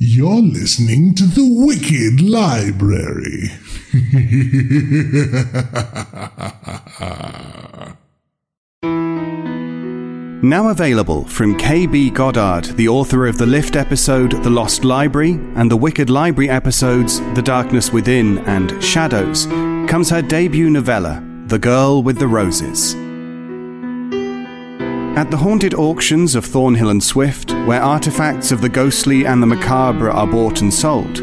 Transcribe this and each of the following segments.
You're listening to the Wicked Library. Now available from K.B. Goddard, the author of the Lift episode The Lost Library and the Wicked Library episodes The Darkness Within and Shadows, comes her debut novella, The Girl with the Roses. At the haunted auctions of Thornhill and Swift, where artifacts of the ghostly and the macabre are bought and sold,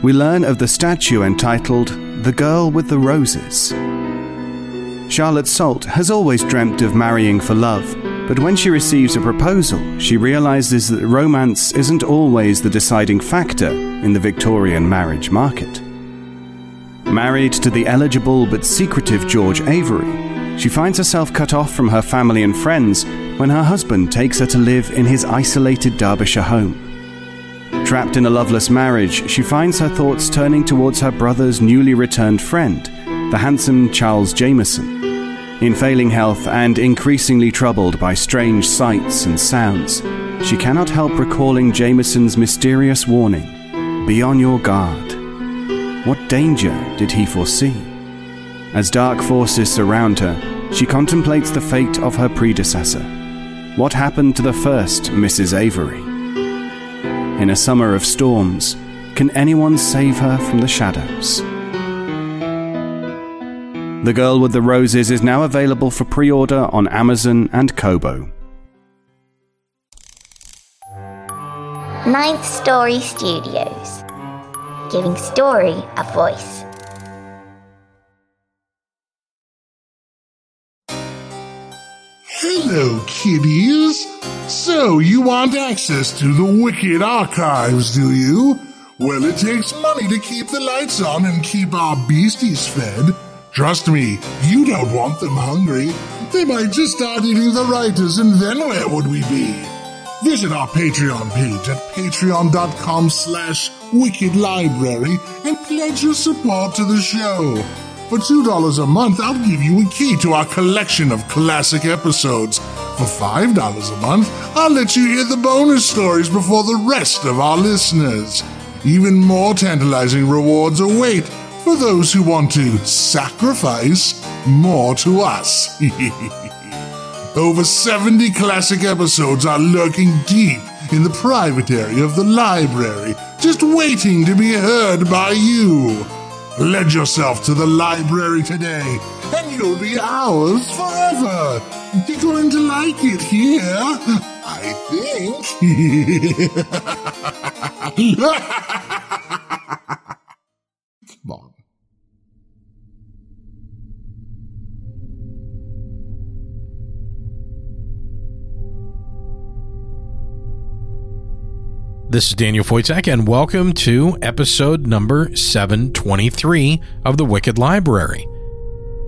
we learn of the statue entitled The Girl with the Roses. Charlotte Salt has always dreamt of marrying for love, but when she receives a proposal, she realizes that romance isn't always the deciding factor in the Victorian marriage market. Married to the eligible but secretive George Avery, she finds herself cut off from her family and friends when her husband takes her to live in his isolated Derbyshire home. Trapped in a loveless marriage, she finds her thoughts turning towards her brother's newly returned friend, the handsome Charles Jameson. In failing health and increasingly troubled by strange sights and sounds, she cannot help recalling Jameson's mysterious warning Be on your guard. What danger did he foresee? As dark forces surround her, she contemplates the fate of her predecessor. What happened to the first Mrs. Avery? In a summer of storms, can anyone save her from the shadows? The Girl with the Roses is now available for pre order on Amazon and Kobo. Ninth Story Studios, giving story a voice. Hello, kiddies. So, you want access to the Wicked Archives, do you? Well, it takes money to keep the lights on and keep our beasties fed. Trust me, you don't want them hungry. They might just start eating the writers, and then where would we be? Visit our Patreon page at patreon.com slash wickedlibrary and pledge your support to the show. For $2 a month, I'll give you a key to our collection of classic episodes. For $5 a month, I'll let you hear the bonus stories before the rest of our listeners. Even more tantalizing rewards await for those who want to sacrifice more to us. Over 70 classic episodes are lurking deep in the private area of the library, just waiting to be heard by you. Pledge yourself to the library today, and you'll be ours forever. You're going to like it here, I think. This is Daniel Foytik, and welcome to episode number 723 of the Wicked Library.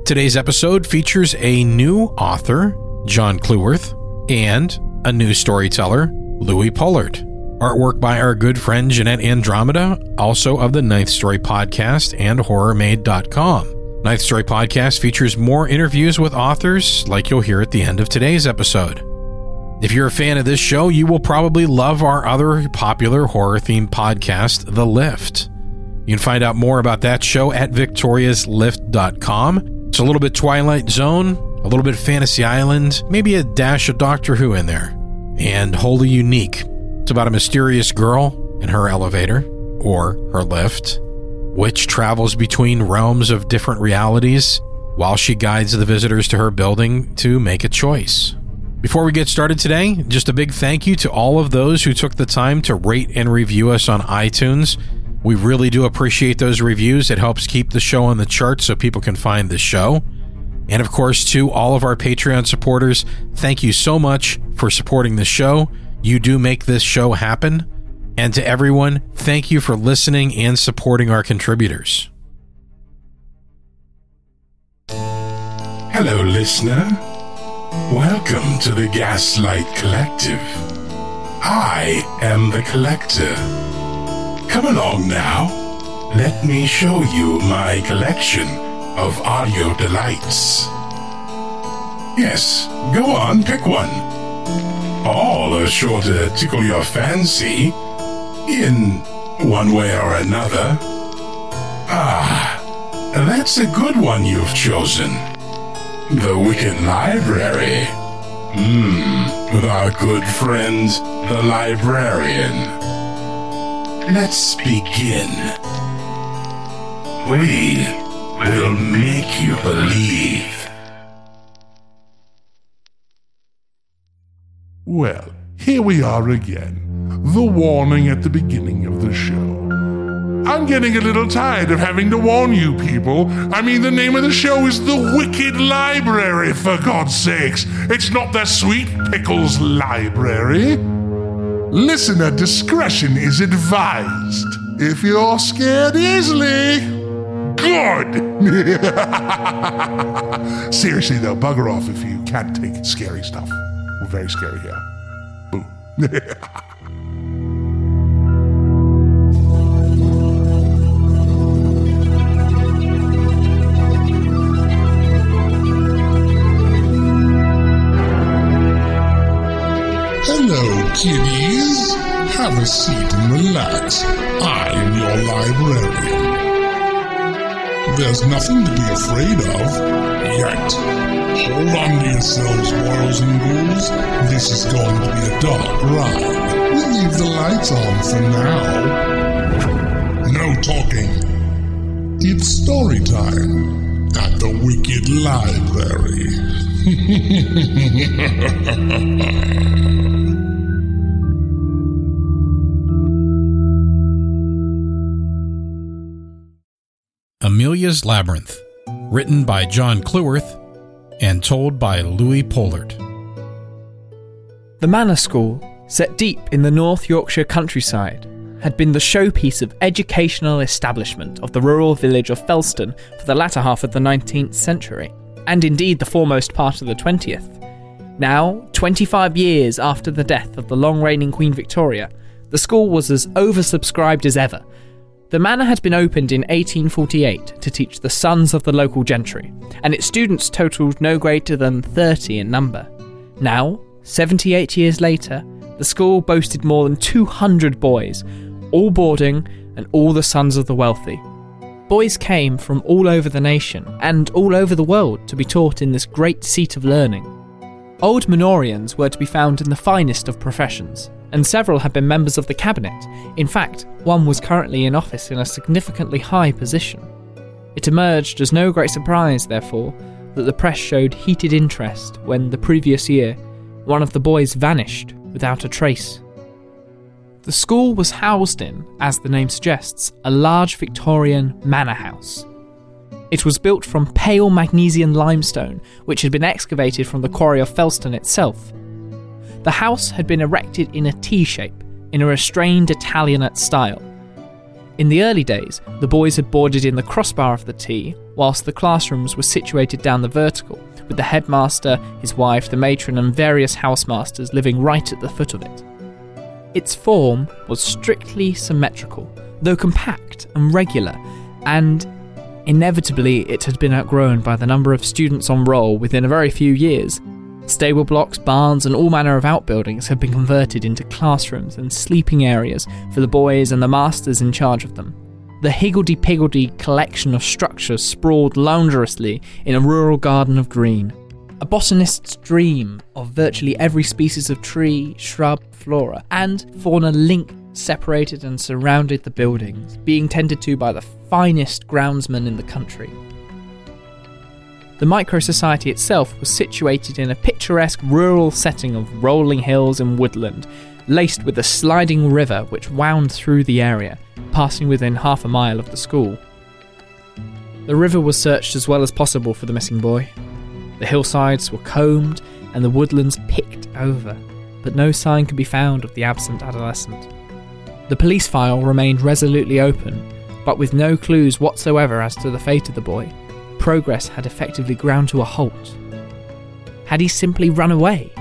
Today's episode features a new author, John Clewarth, and a new storyteller, Louis Pollard. Artwork by our good friend Jeanette Andromeda, also of the Ninth Story Podcast and HorrorMade.com. Ninth Story Podcast features more interviews with authors like you'll hear at the end of today's episode. If you're a fan of this show, you will probably love our other popular horror themed podcast, The Lift. You can find out more about that show at victoriaslift.com. It's a little bit Twilight Zone, a little bit Fantasy Island, maybe a dash of Doctor Who in there, and wholly unique. It's about a mysterious girl in her elevator, or her lift, which travels between realms of different realities while she guides the visitors to her building to make a choice. Before we get started today, just a big thank you to all of those who took the time to rate and review us on iTunes. We really do appreciate those reviews. It helps keep the show on the charts so people can find the show. And of course, to all of our Patreon supporters, thank you so much for supporting the show. You do make this show happen. And to everyone, thank you for listening and supporting our contributors. Hello, listener. Welcome to the Gaslight Collective. I am the Collector. Come along now. Let me show you my collection of audio delights. Yes, go on, pick one. All are sure to tickle your fancy. in one way or another. Ah, that's a good one you've chosen. The Wicked Library. Hmm, with our good friend, the librarian. Let's begin. We will make you believe. Well, here we are again. The warning at the beginning of the show. I'm getting a little tired of having to warn you people. I mean, the name of the show is The Wicked Library, for God's sakes. It's not the Sweet Pickles Library. Listener discretion is advised. If you're scared easily, good. Seriously, though, bugger off if you can't take scary stuff. We're very scary here. Boo. kiddies. Have a seat and relax. I am your librarian. There's nothing to be afraid of yet. Hold on to yourselves, boils and ghouls. This is going to be a dark ride. We'll leave the lights on for now. No talking. It's story time at the Wicked Library. Amelia's Labyrinth, written by John Clewarth and told by Louis Pollard. The Manor School, set deep in the North Yorkshire countryside, had been the showpiece of educational establishment of the rural village of Felston for the latter half of the 19th century, and indeed the foremost part of the 20th. Now, 25 years after the death of the long reigning Queen Victoria, the school was as oversubscribed as ever. The manor had been opened in 1848 to teach the sons of the local gentry, and its students totalled no greater than 30 in number. Now, 78 years later, the school boasted more than 200 boys, all boarding and all the sons of the wealthy. Boys came from all over the nation and all over the world to be taught in this great seat of learning. Old Manorians were to be found in the finest of professions, and several had been members of the cabinet. In fact, one was currently in office in a significantly high position. It emerged as no great surprise, therefore, that the press showed heated interest when, the previous year, one of the boys vanished without a trace. The school was housed in, as the name suggests, a large Victorian manor house. It was built from pale magnesian limestone, which had been excavated from the quarry of Felston itself. The house had been erected in a T shape, in a restrained Italianate style. In the early days, the boys had boarded in the crossbar of the T, whilst the classrooms were situated down the vertical, with the headmaster, his wife, the matron, and various housemasters living right at the foot of it. Its form was strictly symmetrical, though compact and regular, and inevitably it had been outgrown by the number of students on roll within a very few years. Stable blocks, barns, and all manner of outbuildings had been converted into classrooms and sleeping areas for the boys and the masters in charge of them. The higgledy piggledy collection of structures sprawled loungerously in a rural garden of green. A botanist's dream of virtually every species of tree, shrub, flora, and fauna linked, separated, and surrounded the buildings, being tended to by the finest groundsmen in the country. The micro society itself was situated in a picturesque rural setting of rolling hills and woodland, laced with a sliding river which wound through the area, passing within half a mile of the school. The river was searched as well as possible for the missing boy. The hillsides were combed and the woodlands picked over, but no sign could be found of the absent adolescent. The police file remained resolutely open, but with no clues whatsoever as to the fate of the boy. Progress had effectively ground to a halt. Had he simply run away?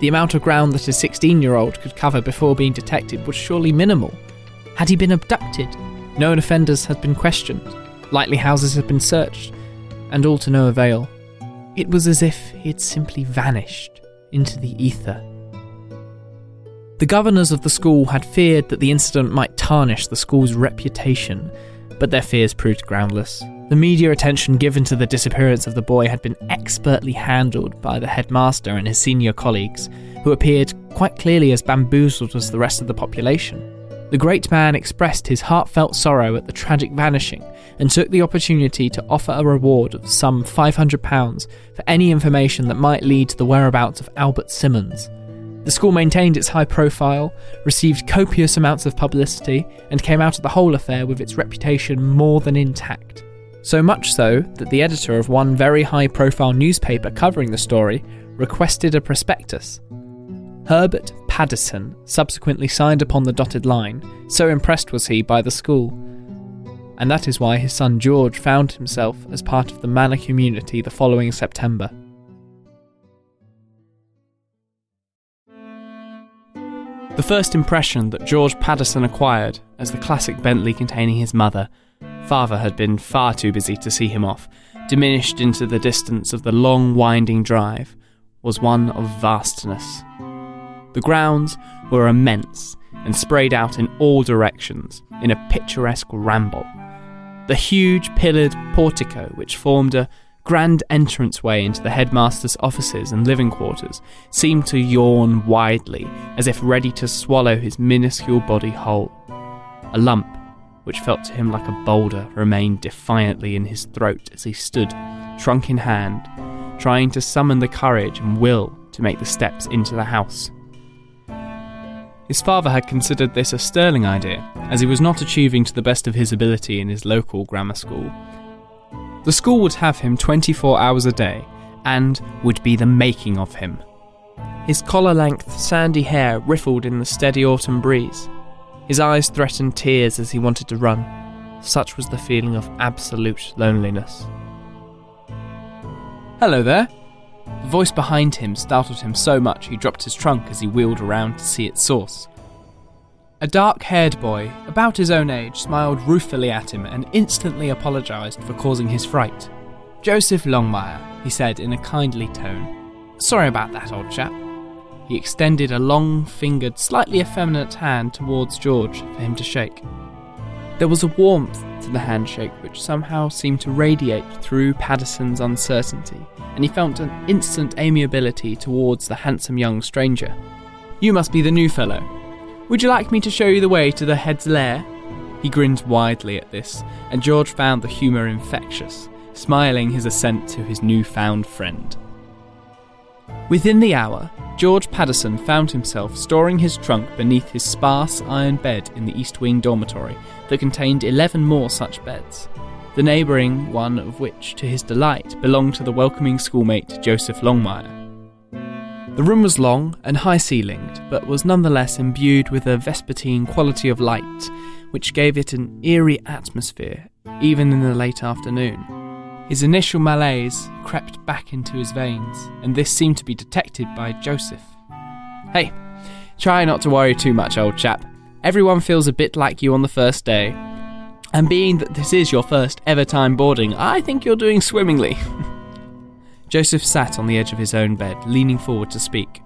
The amount of ground that a 16 year old could cover before being detected was surely minimal. Had he been abducted? Known offenders had been questioned, likely houses had been searched, and all to no avail. It was as if he had simply vanished into the ether. The governors of the school had feared that the incident might tarnish the school's reputation, but their fears proved groundless. The media attention given to the disappearance of the boy had been expertly handled by the headmaster and his senior colleagues, who appeared quite clearly as bamboozled as the rest of the population. The great man expressed his heartfelt sorrow at the tragic vanishing and took the opportunity to offer a reward of some £500 for any information that might lead to the whereabouts of Albert Simmons. The school maintained its high profile, received copious amounts of publicity, and came out of the whole affair with its reputation more than intact. So much so that the editor of one very high profile newspaper covering the story requested a prospectus. Herbert Paddison subsequently signed upon the dotted line, so impressed was he by the school. And that is why his son George found himself as part of the Manor community the following September. The first impression that George Paddison acquired as the classic Bentley containing his mother, father had been far too busy to see him off, diminished into the distance of the long winding drive, was one of vastness. The grounds were immense and sprayed out in all directions in a picturesque ramble. The huge pillared portico, which formed a grand entranceway into the headmaster's offices and living quarters, seemed to yawn widely, as if ready to swallow his minuscule body whole. A lump, which felt to him like a boulder, remained defiantly in his throat as he stood, trunk in hand, trying to summon the courage and will to make the steps into the house. His father had considered this a sterling idea, as he was not achieving to the best of his ability in his local grammar school, the school would have him 24 hours a day and would be the making of him. His collar length, sandy hair riffled in the steady autumn breeze. His eyes threatened tears as he wanted to run. Such was the feeling of absolute loneliness. Hello there. The voice behind him startled him so much he dropped his trunk as he wheeled around to see its source. A dark haired boy, about his own age, smiled ruefully at him and instantly apologised for causing his fright. Joseph Longmire, he said in a kindly tone. Sorry about that, old chap. He extended a long fingered, slightly effeminate hand towards George for him to shake. There was a warmth to the handshake which somehow seemed to radiate through Paddison's uncertainty, and he felt an instant amiability towards the handsome young stranger. You must be the new fellow, would you like me to show you the way to the head's lair? He grinned widely at this, and George found the humour infectious, smiling his assent to his newfound friend. Within the hour, George Paddison found himself storing his trunk beneath his sparse iron bed in the East Wing dormitory that contained 11 more such beds, the neighbouring one of which, to his delight, belonged to the welcoming schoolmate Joseph Longmire. The room was long and high ceilinged, but was nonetheless imbued with a vespertine quality of light, which gave it an eerie atmosphere, even in the late afternoon. His initial malaise crept back into his veins, and this seemed to be detected by Joseph. Hey, try not to worry too much, old chap. Everyone feels a bit like you on the first day. And being that this is your first ever time boarding, I think you're doing swimmingly. Joseph sat on the edge of his own bed, leaning forward to speak.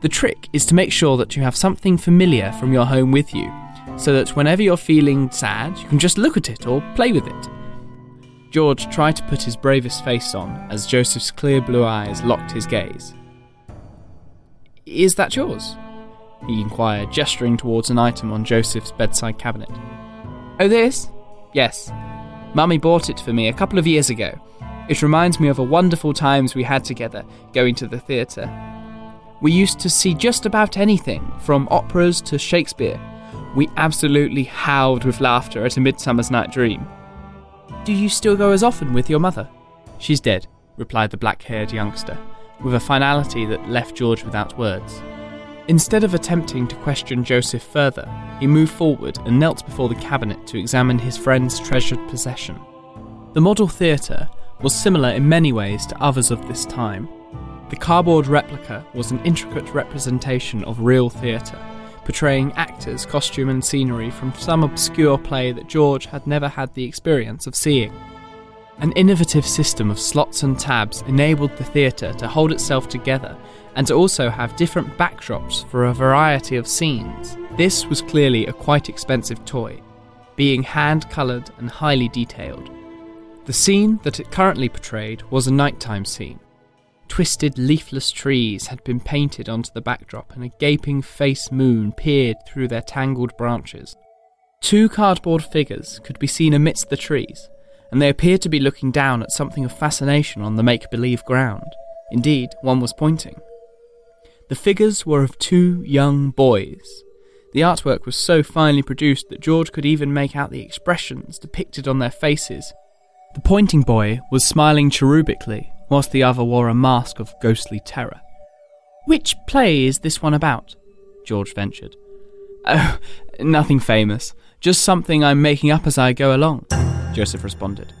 The trick is to make sure that you have something familiar from your home with you, so that whenever you're feeling sad, you can just look at it or play with it. George tried to put his bravest face on as Joseph's clear blue eyes locked his gaze. Is that yours? he inquired, gesturing towards an item on Joseph's bedside cabinet. Oh, this? Yes. Mummy bought it for me a couple of years ago. It reminds me of the wonderful times we had together going to the theatre. We used to see just about anything, from operas to Shakespeare. We absolutely howled with laughter at A Midsummer's Night Dream. Do you still go as often with your mother? She's dead, replied the black haired youngster, with a finality that left George without words. Instead of attempting to question Joseph further, he moved forward and knelt before the cabinet to examine his friend's treasured possession. The model theatre was similar in many ways to others of this time. The cardboard replica was an intricate representation of real theatre, portraying actors, costume, and scenery from some obscure play that George had never had the experience of seeing. An innovative system of slots and tabs enabled the theatre to hold itself together and to also have different backdrops for a variety of scenes. This was clearly a quite expensive toy, being hand coloured and highly detailed. The scene that it currently portrayed was a nighttime scene. Twisted, leafless trees had been painted onto the backdrop, and a gaping face moon peered through their tangled branches. Two cardboard figures could be seen amidst the trees, and they appeared to be looking down at something of fascination on the make believe ground. Indeed, one was pointing. The figures were of two young boys. The artwork was so finely produced that George could even make out the expressions depicted on their faces. The pointing boy was smiling cherubically, whilst the other wore a mask of ghostly terror. Which play is this one about? George ventured. Oh, nothing famous. Just something I'm making up as I go along, Joseph responded.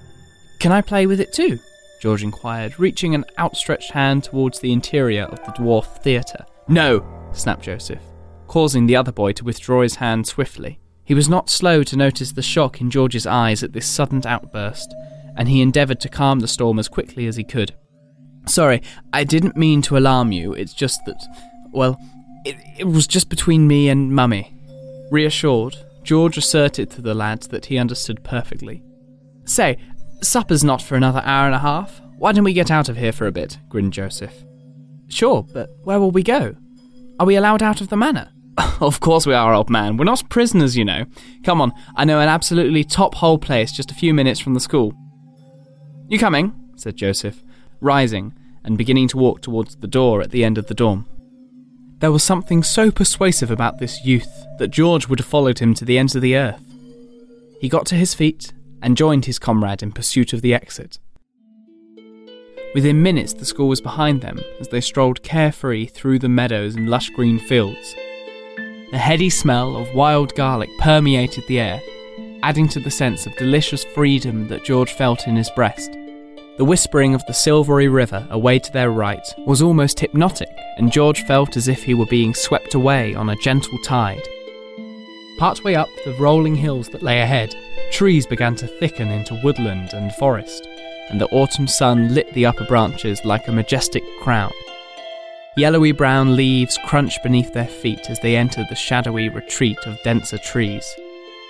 Can I play with it too? George inquired, reaching an outstretched hand towards the interior of the dwarf theatre. No, snapped Joseph, causing the other boy to withdraw his hand swiftly. He was not slow to notice the shock in George's eyes at this sudden outburst, and he endeavoured to calm the storm as quickly as he could. Sorry, I didn't mean to alarm you, it's just that, well, it, it was just between me and Mummy. Reassured, George asserted to the lads that he understood perfectly. Say, supper's not for another hour and a half. Why don't we get out of here for a bit? grinned Joseph. Sure, but where will we go? Are we allowed out of the manor? of course we are, old man. We're not prisoners, you know. Come on, I know an absolutely top hole place just a few minutes from the school. You coming? said Joseph, rising and beginning to walk towards the door at the end of the dorm. There was something so persuasive about this youth that George would have followed him to the ends of the earth. He got to his feet and joined his comrade in pursuit of the exit. Within minutes, the school was behind them as they strolled carefree through the meadows and lush green fields. The heady smell of wild garlic permeated the air, adding to the sense of delicious freedom that George felt in his breast. The whispering of the silvery river away to their right was almost hypnotic, and George felt as if he were being swept away on a gentle tide. Partway up the rolling hills that lay ahead, trees began to thicken into woodland and forest, and the autumn sun lit the upper branches like a majestic crown. Yellowy brown leaves crunched beneath their feet as they entered the shadowy retreat of denser trees.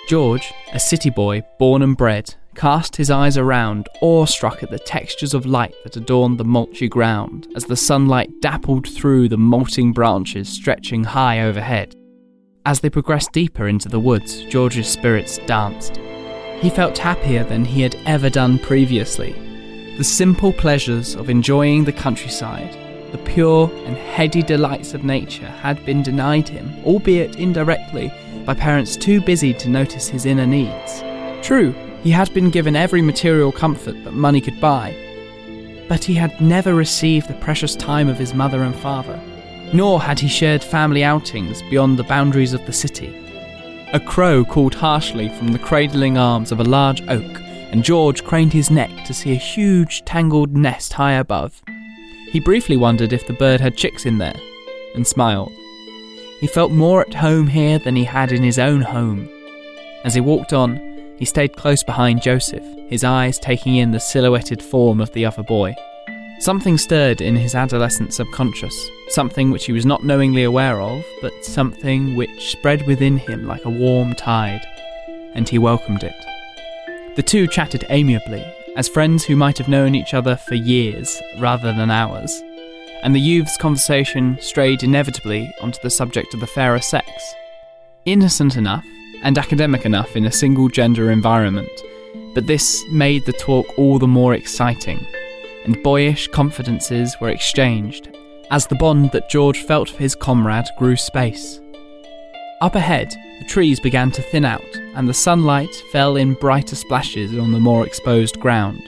George, a city boy born and bred, cast his eyes around, awestruck at the textures of light that adorned the mulchy ground, as the sunlight dappled through the molting branches stretching high overhead. As they progressed deeper into the woods, George's spirits danced. He felt happier than he had ever done previously. The simple pleasures of enjoying the countryside, the pure and heady delights of nature had been denied him, albeit indirectly, by parents too busy to notice his inner needs. True, he had been given every material comfort that money could buy, but he had never received the precious time of his mother and father, nor had he shared family outings beyond the boundaries of the city. A crow called harshly from the cradling arms of a large oak, and George craned his neck to see a huge tangled nest high above. He briefly wondered if the bird had chicks in there, and smiled. He felt more at home here than he had in his own home. As he walked on, he stayed close behind Joseph, his eyes taking in the silhouetted form of the other boy. Something stirred in his adolescent subconscious, something which he was not knowingly aware of, but something which spread within him like a warm tide, and he welcomed it. The two chatted amiably, as friends who might have known each other for years rather than hours, and the youth's conversation strayed inevitably onto the subject of the fairer sex. Innocent enough, and academic enough in a single gender environment, but this made the talk all the more exciting, and boyish confidences were exchanged as the bond that George felt for his comrade grew space. Up ahead, the trees began to thin out, and the sunlight fell in brighter splashes on the more exposed ground.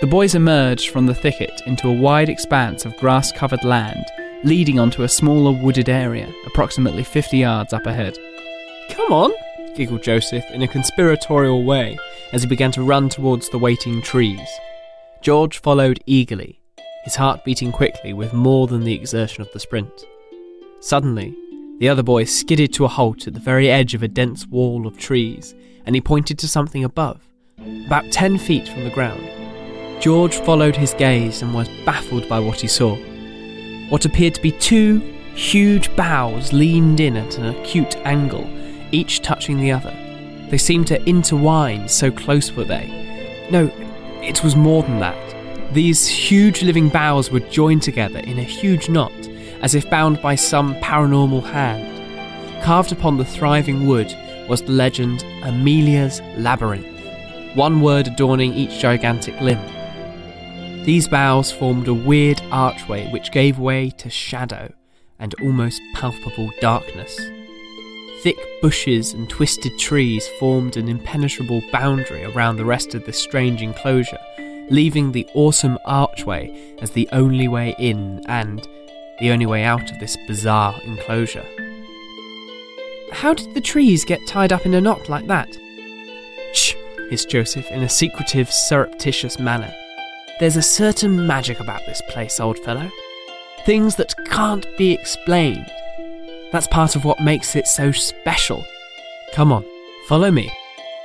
The boys emerged from the thicket into a wide expanse of grass covered land, leading onto a smaller wooded area, approximately 50 yards up ahead. Come on, giggled Joseph in a conspiratorial way as he began to run towards the waiting trees. George followed eagerly, his heart beating quickly with more than the exertion of the sprint. Suddenly, the other boy skidded to a halt at the very edge of a dense wall of trees, and he pointed to something above, about ten feet from the ground. George followed his gaze and was baffled by what he saw. What appeared to be two huge boughs leaned in at an acute angle, each touching the other. They seemed to intertwine, so close were they. No, it was more than that. These huge living boughs were joined together in a huge knot, as if bound by some paranormal hand. Carved upon the thriving wood was the legend Amelia's Labyrinth, one word adorning each gigantic limb. These boughs formed a weird archway which gave way to shadow and almost palpable darkness. Thick bushes and twisted trees formed an impenetrable boundary around the rest of this strange enclosure, leaving the awesome archway as the only way in and the only way out of this bizarre enclosure. How did the trees get tied up in a knot like that? Shh, hissed Joseph in a secretive, surreptitious manner. There's a certain magic about this place, old fellow. Things that can't be explained. That's part of what makes it so special. Come on, follow me.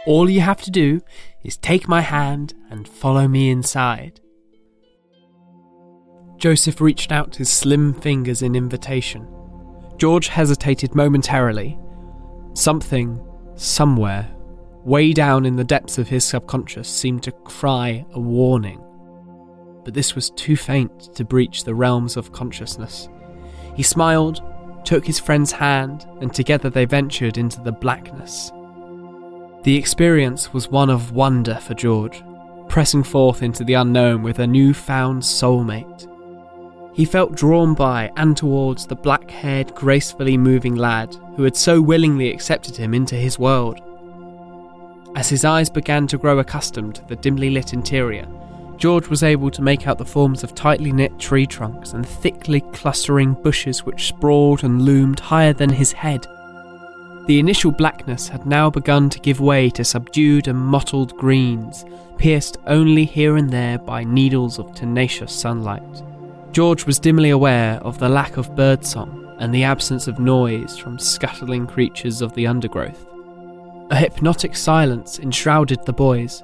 All you have to do is take my hand and follow me inside. Joseph reached out his slim fingers in invitation. George hesitated momentarily. Something, somewhere, way down in the depths of his subconscious, seemed to cry a warning. But this was too faint to breach the realms of consciousness. He smiled took his friend's hand, and together they ventured into the blackness. The experience was one of wonder for George, pressing forth into the unknown with a new-found soulmate. He felt drawn by and towards the black haired, gracefully moving lad who had so willingly accepted him into his world. As his eyes began to grow accustomed to the dimly lit interior, George was able to make out the forms of tightly knit tree trunks and thickly clustering bushes which sprawled and loomed higher than his head. The initial blackness had now begun to give way to subdued and mottled greens, pierced only here and there by needles of tenacious sunlight. George was dimly aware of the lack of birdsong and the absence of noise from scuttling creatures of the undergrowth. A hypnotic silence enshrouded the boys,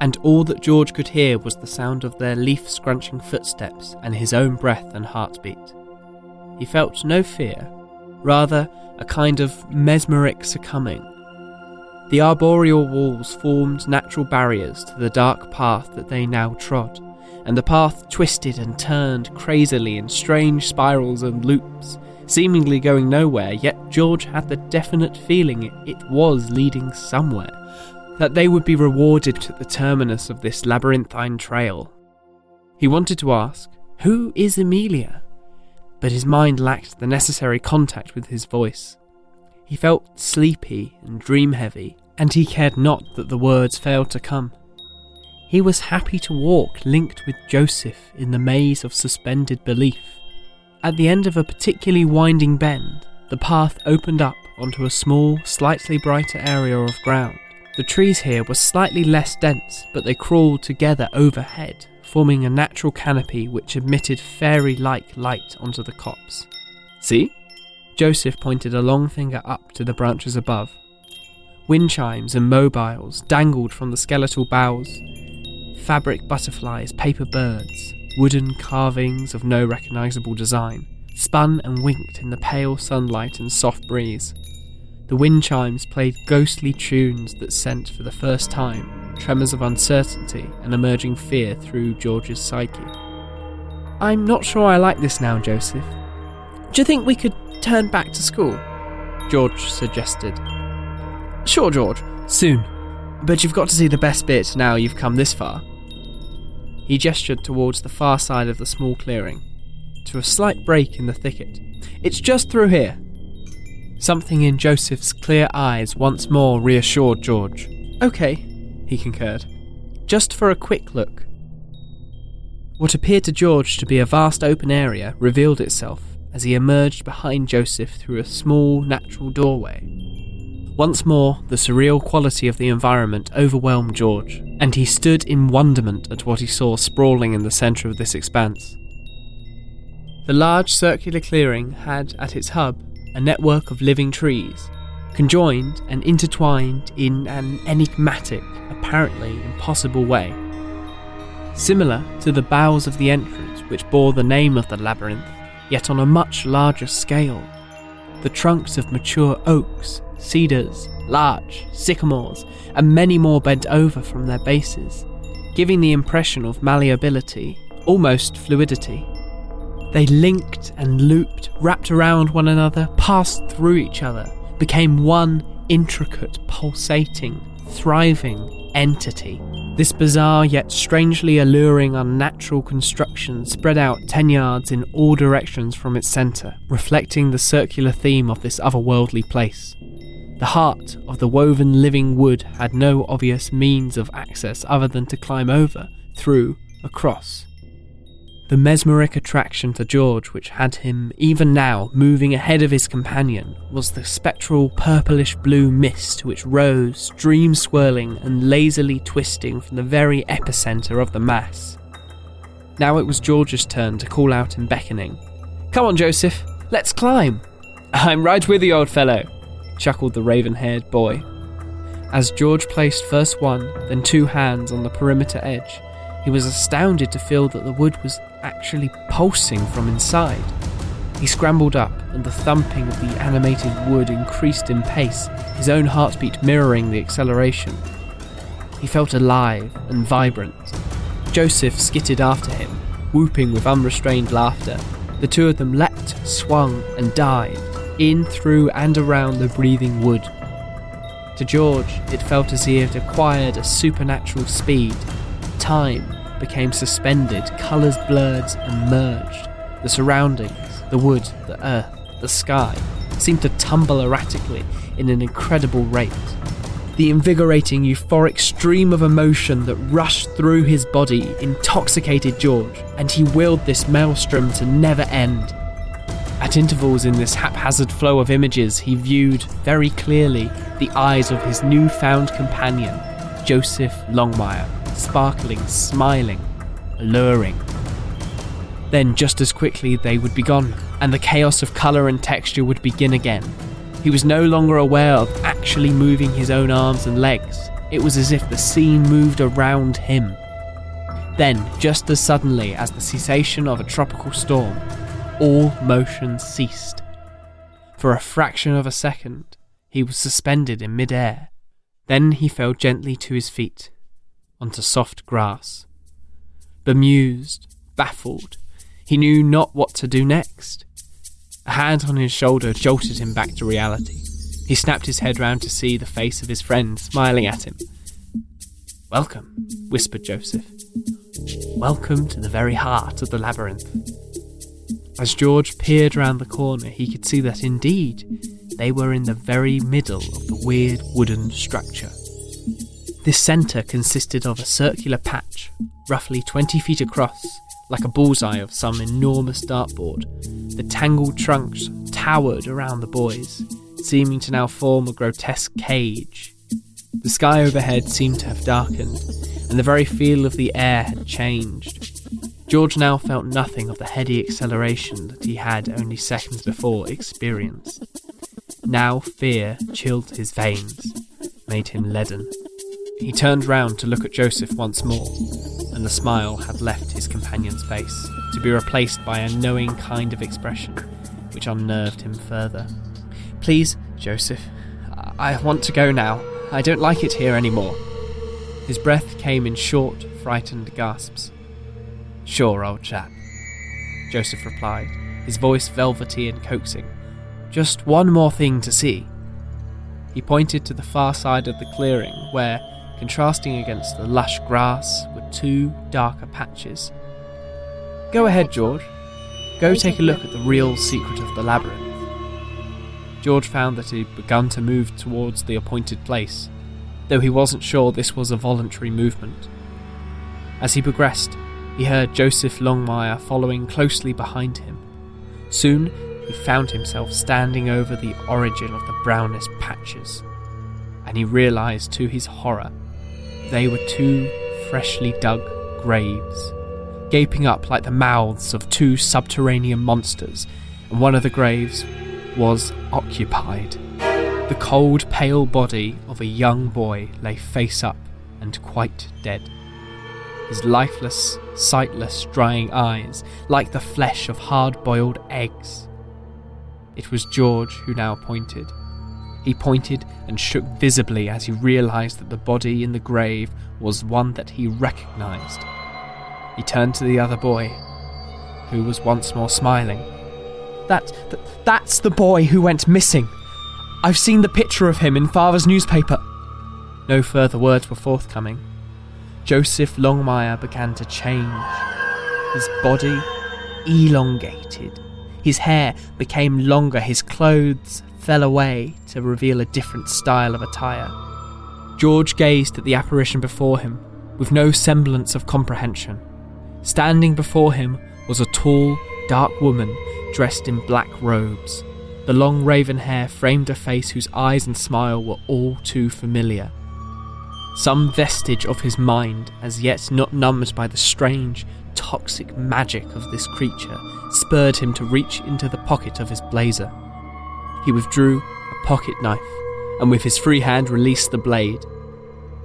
and all that George could hear was the sound of their leaf scrunching footsteps and his own breath and heartbeat. He felt no fear, rather a kind of mesmeric succumbing. The arboreal walls formed natural barriers to the dark path that they now trod, and the path twisted and turned crazily in strange spirals and loops, seemingly going nowhere, yet George had the definite feeling it was leading somewhere that they would be rewarded at the terminus of this labyrinthine trail. He wanted to ask, Who is Amelia? But his mind lacked the necessary contact with his voice. He felt sleepy and dream heavy, and he cared not that the words failed to come. He was happy to walk linked with Joseph in the maze of suspended belief. At the end of a particularly winding bend, the path opened up onto a small, slightly brighter area of ground. The trees here were slightly less dense, but they crawled together overhead, forming a natural canopy which emitted fairy like light onto the copse. See? Joseph pointed a long finger up to the branches above. Wind chimes and mobiles dangled from the skeletal boughs. Fabric butterflies, paper birds, wooden carvings of no recognizable design, spun and winked in the pale sunlight and soft breeze. The wind chimes played ghostly tunes that sent, for the first time, tremors of uncertainty and emerging fear through George's psyche. I'm not sure I like this now, Joseph. Do you think we could turn back to school? George suggested. Sure, George, soon. But you've got to see the best bit now you've come this far. He gestured towards the far side of the small clearing, to a slight break in the thicket. It's just through here. Something in Joseph's clear eyes once more reassured George. Okay, he concurred. Just for a quick look. What appeared to George to be a vast open area revealed itself as he emerged behind Joseph through a small natural doorway. Once more, the surreal quality of the environment overwhelmed George, and he stood in wonderment at what he saw sprawling in the centre of this expanse. The large circular clearing had at its hub a network of living trees, conjoined and intertwined in an enigmatic, apparently impossible way. similar to the bowels of the entrance which bore the name of the labyrinth, yet on a much larger scale. The trunks of mature oaks, cedars, larch, sycamores, and many more bent over from their bases, giving the impression of malleability, almost fluidity. They linked and looped, wrapped around one another, passed through each other, became one intricate, pulsating, thriving entity. This bizarre yet strangely alluring unnatural construction spread out 10 yards in all directions from its centre, reflecting the circular theme of this otherworldly place. The heart of the woven living wood had no obvious means of access other than to climb over, through, across. The mesmeric attraction to George, which had him even now moving ahead of his companion, was the spectral purplish blue mist which rose, dream swirling and lazily twisting from the very epicenter of the mass. Now it was George's turn to call out in beckoning. Come on, Joseph, let's climb. I'm right with you, old fellow, chuckled the raven haired boy. As George placed first one, then two hands on the perimeter edge, he was astounded to feel that the wood was actually pulsing from inside. He scrambled up, and the thumping of the animated wood increased in pace, his own heartbeat mirroring the acceleration. He felt alive and vibrant. Joseph skittered after him, whooping with unrestrained laughter. The two of them leapt, swung, and dived, in, through, and around the breathing wood. To George, it felt as if he had acquired a supernatural speed. Time became suspended, colours blurred and merged. The surroundings, the wood, the earth, the sky, seemed to tumble erratically in an incredible rate. The invigorating, euphoric stream of emotion that rushed through his body intoxicated George, and he willed this maelstrom to never end. At intervals in this haphazard flow of images, he viewed very clearly the eyes of his new-found companion, Joseph Longmire, sparkling, smiling, alluring. Then, just as quickly, they would be gone, and the chaos of colour and texture would begin again. He was no longer aware of actually moving his own arms and legs. It was as if the scene moved around him. Then, just as suddenly as the cessation of a tropical storm, all motion ceased. For a fraction of a second, he was suspended in midair. Then he fell gently to his feet, onto soft grass. Bemused, baffled, he knew not what to do next. A hand on his shoulder jolted him back to reality. He snapped his head round to see the face of his friend smiling at him. Welcome, whispered Joseph. Welcome to the very heart of the labyrinth. As George peered round the corner, he could see that indeed they were in the very middle of the weird wooden structure. This centre consisted of a circular patch, roughly 20 feet across, like a bullseye of some enormous dartboard. The tangled trunks towered around the boys, seeming to now form a grotesque cage. The sky overhead seemed to have darkened, and the very feel of the air had changed. George now felt nothing of the heady acceleration that he had only seconds before experienced. Now fear chilled his veins, made him leaden. He turned round to look at Joseph once more, and the smile had left his companion's face, to be replaced by a knowing kind of expression, which unnerved him further. Please, Joseph, I want to go now. I don't like it here anymore. His breath came in short, frightened gasps. Sure, old chap, Joseph replied, his voice velvety and coaxing. Just one more thing to see. He pointed to the far side of the clearing where, contrasting against the lush grass, were two darker patches. Go ahead, George. Go take a look at the real secret of the labyrinth. George found that he'd begun to move towards the appointed place, though he wasn't sure this was a voluntary movement. As he progressed, he heard Joseph Longmire following closely behind him. Soon, he found himself standing over the origin of the brownest patches, and he realized to his horror they were two freshly dug graves, gaping up like the mouths of two subterranean monsters, and one of the graves was occupied. The cold, pale body of a young boy lay face up and quite dead. his lifeless, sightless, drying eyes like the flesh of hard boiled eggs. It was George who now pointed. He pointed and shook visibly as he realized that the body in the grave was one that he recognized. He turned to the other boy, who was once more smiling. That, that that's the boy who went missing. I've seen the picture of him in father's newspaper. No further words were forthcoming. Joseph Longmire began to change. His body elongated. His hair became longer. His clothes fell away to reveal a different style of attire. George gazed at the apparition before him with no semblance of comprehension. Standing before him was a tall, dark woman dressed in black robes. The long raven hair framed a face whose eyes and smile were all too familiar. Some vestige of his mind, as yet not numbed by the strange, toxic magic of this creature, spurred him to reach into the pocket of his blazer. He withdrew a pocket knife and with his free hand released the blade.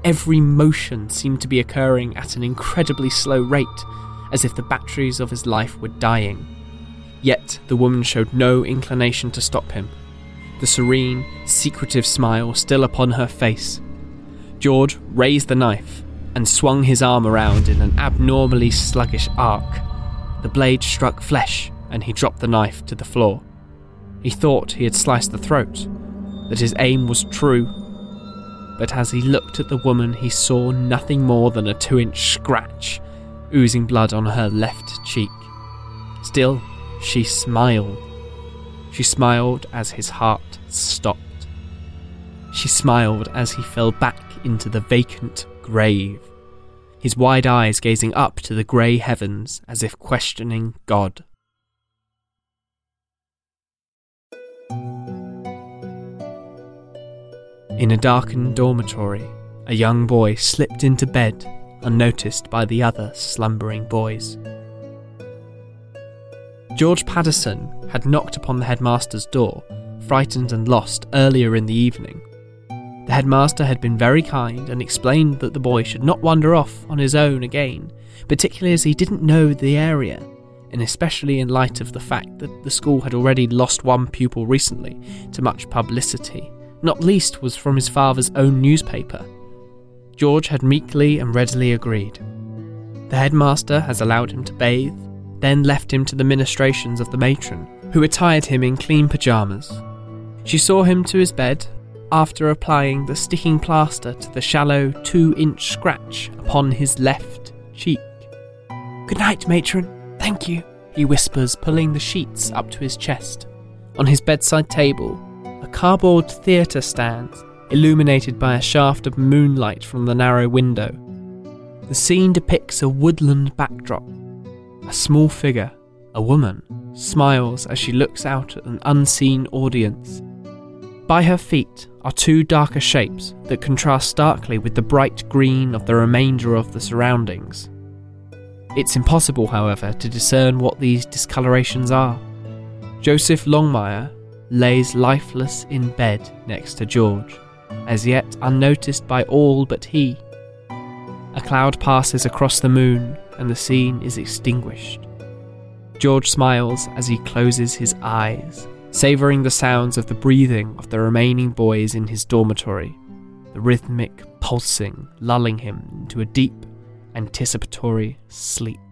Every motion seemed to be occurring at an incredibly slow rate, as if the batteries of his life were dying. Yet the woman showed no inclination to stop him, the serene, secretive smile still upon her face. George raised the knife and swung his arm around in an abnormally sluggish arc. The blade struck flesh, and he dropped the knife to the floor. He thought he had sliced the throat, that his aim was true. But as he looked at the woman, he saw nothing more than a two inch scratch oozing blood on her left cheek. Still, she smiled. She smiled as his heart stopped. She smiled as he fell back into the vacant grave, his wide eyes gazing up to the grey heavens as if questioning God. In a darkened dormitory, a young boy slipped into bed unnoticed by the other slumbering boys. George Paddison had knocked upon the headmaster's door, frightened and lost, earlier in the evening. The headmaster had been very kind and explained that the boy should not wander off on his own again, particularly as he didn't know the area, and especially in light of the fact that the school had already lost one pupil recently to much publicity, not least was from his father's own newspaper. George had meekly and readily agreed. The headmaster has allowed him to bathe, then left him to the ministrations of the matron, who attired him in clean pyjamas. She saw him to his bed after applying the sticking plaster to the shallow two inch scratch upon his left cheek. Good night, matron. Thank you, he whispers, pulling the sheets up to his chest. On his bedside table, cardboard theatre stands, illuminated by a shaft of moonlight from the narrow window. The scene depicts a woodland backdrop. A small figure, a woman, smiles as she looks out at an unseen audience. By her feet are two darker shapes that contrast starkly with the bright green of the remainder of the surroundings. It's impossible, however, to discern what these discolorations are. Joseph Longmire lays lifeless in bed next to George, as yet unnoticed by all but he. A cloud passes across the moon and the scene is extinguished. George smiles as he closes his eyes, savouring the sounds of the breathing of the remaining boys in his dormitory, the rhythmic pulsing lulling him into a deep, anticipatory sleep.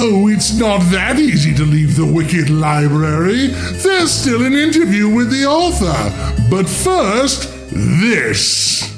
Oh, it's not that easy to leave the Wicked Library. There's still an interview with the author. But first, this.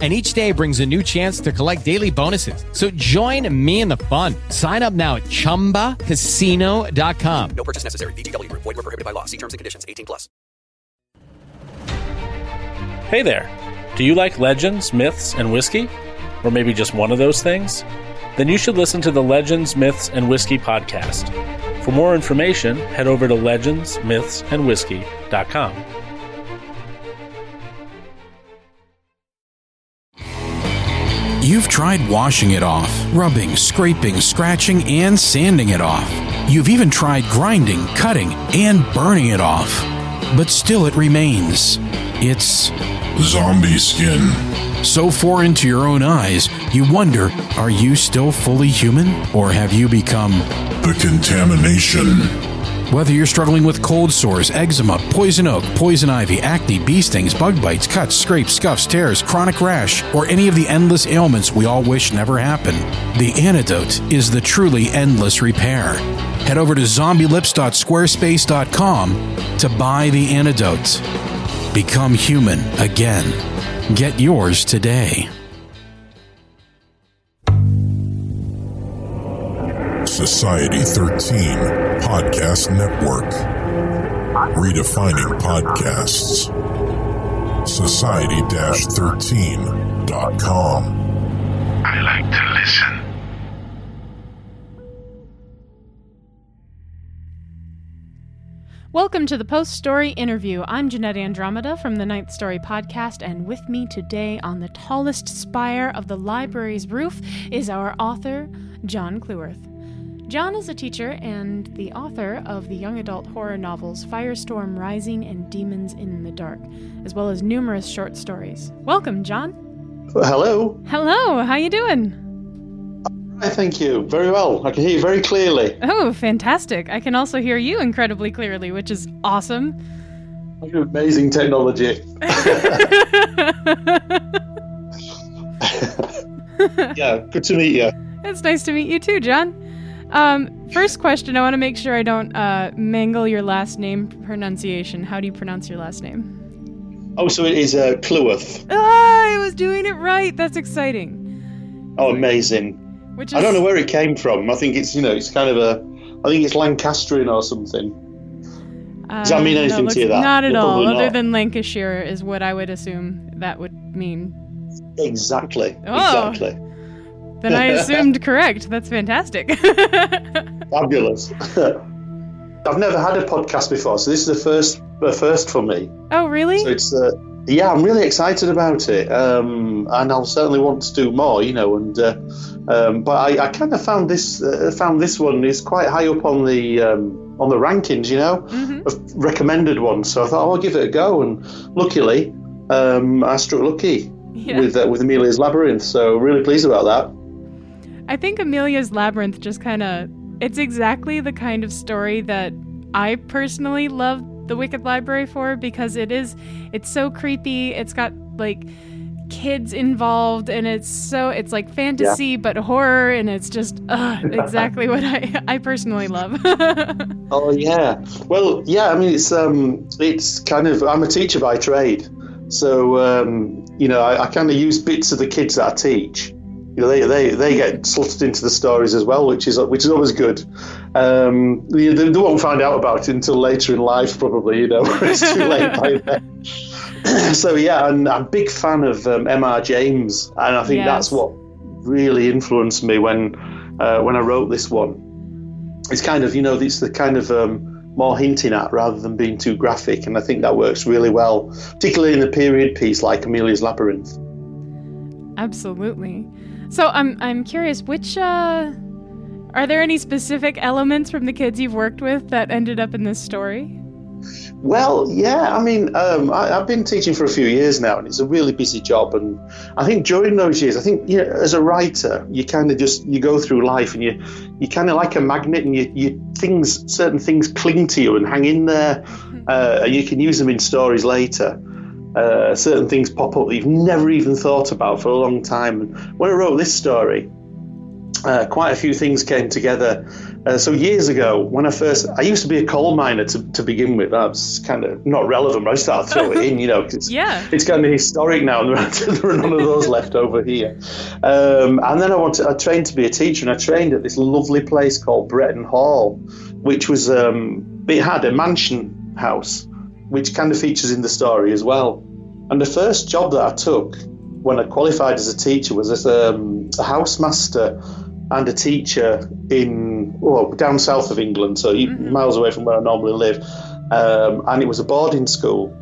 and each day brings a new chance to collect daily bonuses. So join me in the fun. Sign up now at ChumbaCasino.com. No purchase necessary. VGW. Void were prohibited by law. See terms and conditions. 18 plus. Hey there. Do you like legends, myths, and whiskey? Or maybe just one of those things? Then you should listen to the Legends, Myths, and Whiskey podcast. For more information, head over to legendsmythsandwhiskey.com. You've tried washing it off, rubbing, scraping, scratching, and sanding it off. You've even tried grinding, cutting, and burning it off. But still it remains. It's Zombie skin. so foreign to your own eyes, you wonder are you still fully human? Or have you become. The contamination. Whether you're struggling with cold sores, eczema, poison oak, poison ivy, acne, bee stings, bug bites, cuts, scrapes, scuffs, tears, chronic rash, or any of the endless ailments we all wish never happened, the antidote is the truly endless repair. Head over to zombielips.squarespace.com to buy the antidote. Become human again. Get yours today. Society 13 Podcast Network. Redefining podcasts. Society 13.com. I like to listen. Welcome to the Post Story Interview. I'm Jeanette Andromeda from the Ninth Story Podcast, and with me today on the tallest spire of the library's roof is our author, John Clewarth. John is a teacher and the author of the young adult horror novels Firestorm Rising and Demons in the Dark, as well as numerous short stories. Welcome, John. Uh, hello. Hello, how you doing? Hi, thank you. Very well. I can hear you very clearly. Oh, fantastic. I can also hear you incredibly clearly, which is awesome. Amazing technology. yeah, good to meet you. It's nice to meet you too, John. Um, first question, I want to make sure I don't uh, mangle your last name pronunciation. How do you pronounce your last name? Oh, so it is uh, Clewarth. Ah, I was doing it right. That's exciting. Oh, amazing. Which is, I don't know where it came from. I think it's, you know, it's kind of a, I think it's Lancastrian or something. does that mean no, anything to you, that? Not at all. Other not. than Lancashire is what I would assume that would mean. Exactly. Oh. Exactly. Then I assumed correct. That's fantastic. Fabulous. I've never had a podcast before, so this is the first, the first for me. oh, really? So it's uh, yeah, I'm really excited about it, um, and I'll certainly want to do more, you know. And uh, um, but I, I kind of found this uh, found this one is quite high up on the um, on the rankings, you know, Mhm. of recommended ones. So I thought, oh, I'll give it a go, and luckily, um, I struck lucky Yeah. with uh, with Amelia's Labyrinth. So really pleased about that. I think Amelia's Labyrinth just kind of it's exactly the kind of story that I personally love the Wicked Library for because it is it's so creepy. It's got like kids involved and it's so it's like fantasy but horror and it's just uh, exactly what I I personally love. Oh yeah. Well, yeah. I mean, it's um, it's kind of. I'm a teacher by trade, so um, you know, I, I kind of use bits of the kids that I teach. You know, they, they, they get slotted into the stories as well, which is which is always good. Um, they, they won't find out about it until later in life, probably. You know, it's too late by then. so yeah, and I'm a big fan of um, M.R. James, and I think Yes. that's what really influenced me when uh, when I wrote this one it's kind of you know it's the kind of um, more hinting at rather than being too graphic and i think that works really well particularly in a period piece like amelia's labyrinth Absolutely. So I'm I'm curious which uh are there any specific elements from the kids you've worked with that ended up in this story? well yeah i mean um, I, i've been teaching for a few years now and it's a really busy job and i think during those years i think you know as a writer you kind of just you go through life and you you kind of like a magnet and you, you things certain things cling to you and hang in there uh, and you can use them in stories later uh, certain things pop up that you've never even thought about for a long time. And when I wrote this story, uh, quite a few things came together. Uh, so years ago, when I first, I used to be a coal miner to, to begin with. That's kind of not relevant, but I started to throw it in, you know, it's, Yeah. it's kind of historic now, and there are none of those left over here. Um, and then I wanted, I trained to be a teacher, and I trained at this lovely place called Bretton Hall, which was, um, it had a mansion house, which kind of features in the story as well. And the first job that I took when I qualified as a teacher was as um, a housemaster and a teacher in well, down south of England, so mm-hmm. miles away from where I normally live. Um, and it was a boarding school.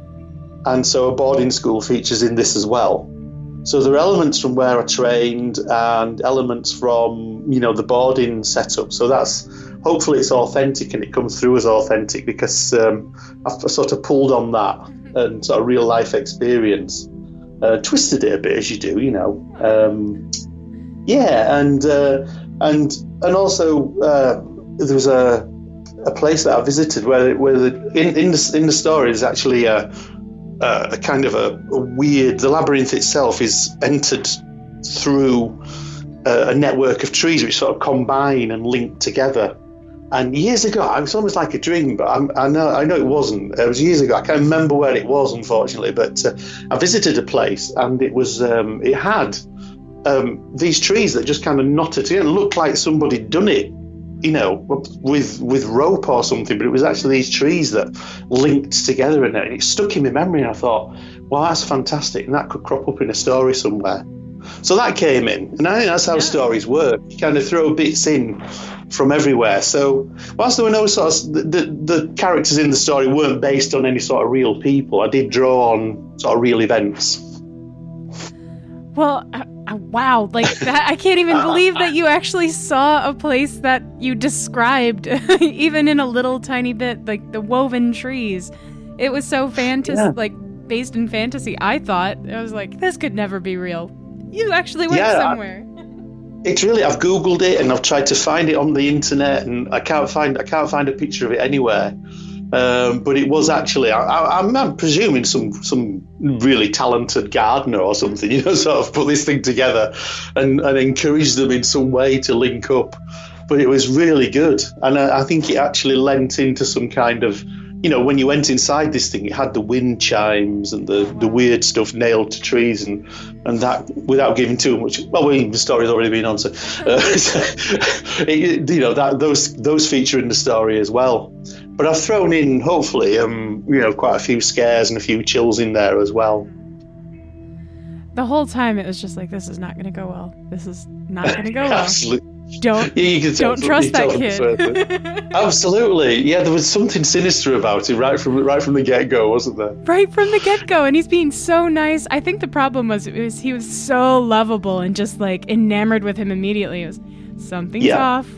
And so a boarding school features in this as well. So there are elements from where I trained and elements from, you know, the boarding setup. So that's hopefully it's authentic and it comes through as authentic because um, I've sort of pulled on that and sort of real life experience, uh, twisted it a bit as you do, you know. Um, yeah, and uh, and and also uh, there was a a place that I visited where where the, in in the, in the story is actually a, a, a kind of a, a, weird. The labyrinth itself is entered through a, a network of trees which sort of combine and link together. And years ago, it was almost like a dream, but I'm, i know I know it wasn't. It was years ago. I can't remember where it was, unfortunately. But uh, I visited a place, and it was um, it had um, these trees that just kind of knotted together. It looked like somebody done it, you know, with with rope or something. But it was actually these trees that linked together, in it. and it stuck in my memory. And I thought, well, that's fantastic, and that could crop up in a story somewhere. So that came in, and I think that's how yeah. stories work. You kind of throw bits in from everywhere. So whilst there were no sort of the, the, the characters in the story weren't based on any sort of real people, I did draw on sort of real events. Well, Uh, wow, like that, I can't even believe that you actually saw a place that you described, even in a little tiny bit, like the woven trees. It was so fantasy, yeah. like based in fantasy. I thought I was like, this could never be real. You actually went yeah, somewhere. I, it's really. I've googled it and I've tried to find it on the internet, and I can't find. I can't find a picture of it anywhere. Um, but it was actually, I, am presuming some some really talented gardener or something, you know, sort of put this thing together and, and encourage them in some way to link up. But it was really good, and I, I think it actually lent into some kind of, you know, when you went inside this thing, it had the wind chimes and the, the weird stuff nailed to trees, and and that without giving too much. Well, the story's already been on, so, uh, so it, you know that those those feature in the story as well. But I've thrown in, hopefully, um, you know, quite a few scares and a few chills in there as well. The whole time it was just like, this is not going to go well. This is not going to go well. Absolutely. Don't yeah, don't trust that kid. Absolutely, yeah. There was something sinister about it right from right from the get go, wasn't there? Right from the get go, and he's being so nice. I think the problem was, was he was so lovable and just like enamored with him immediately. It was something's yeah. off.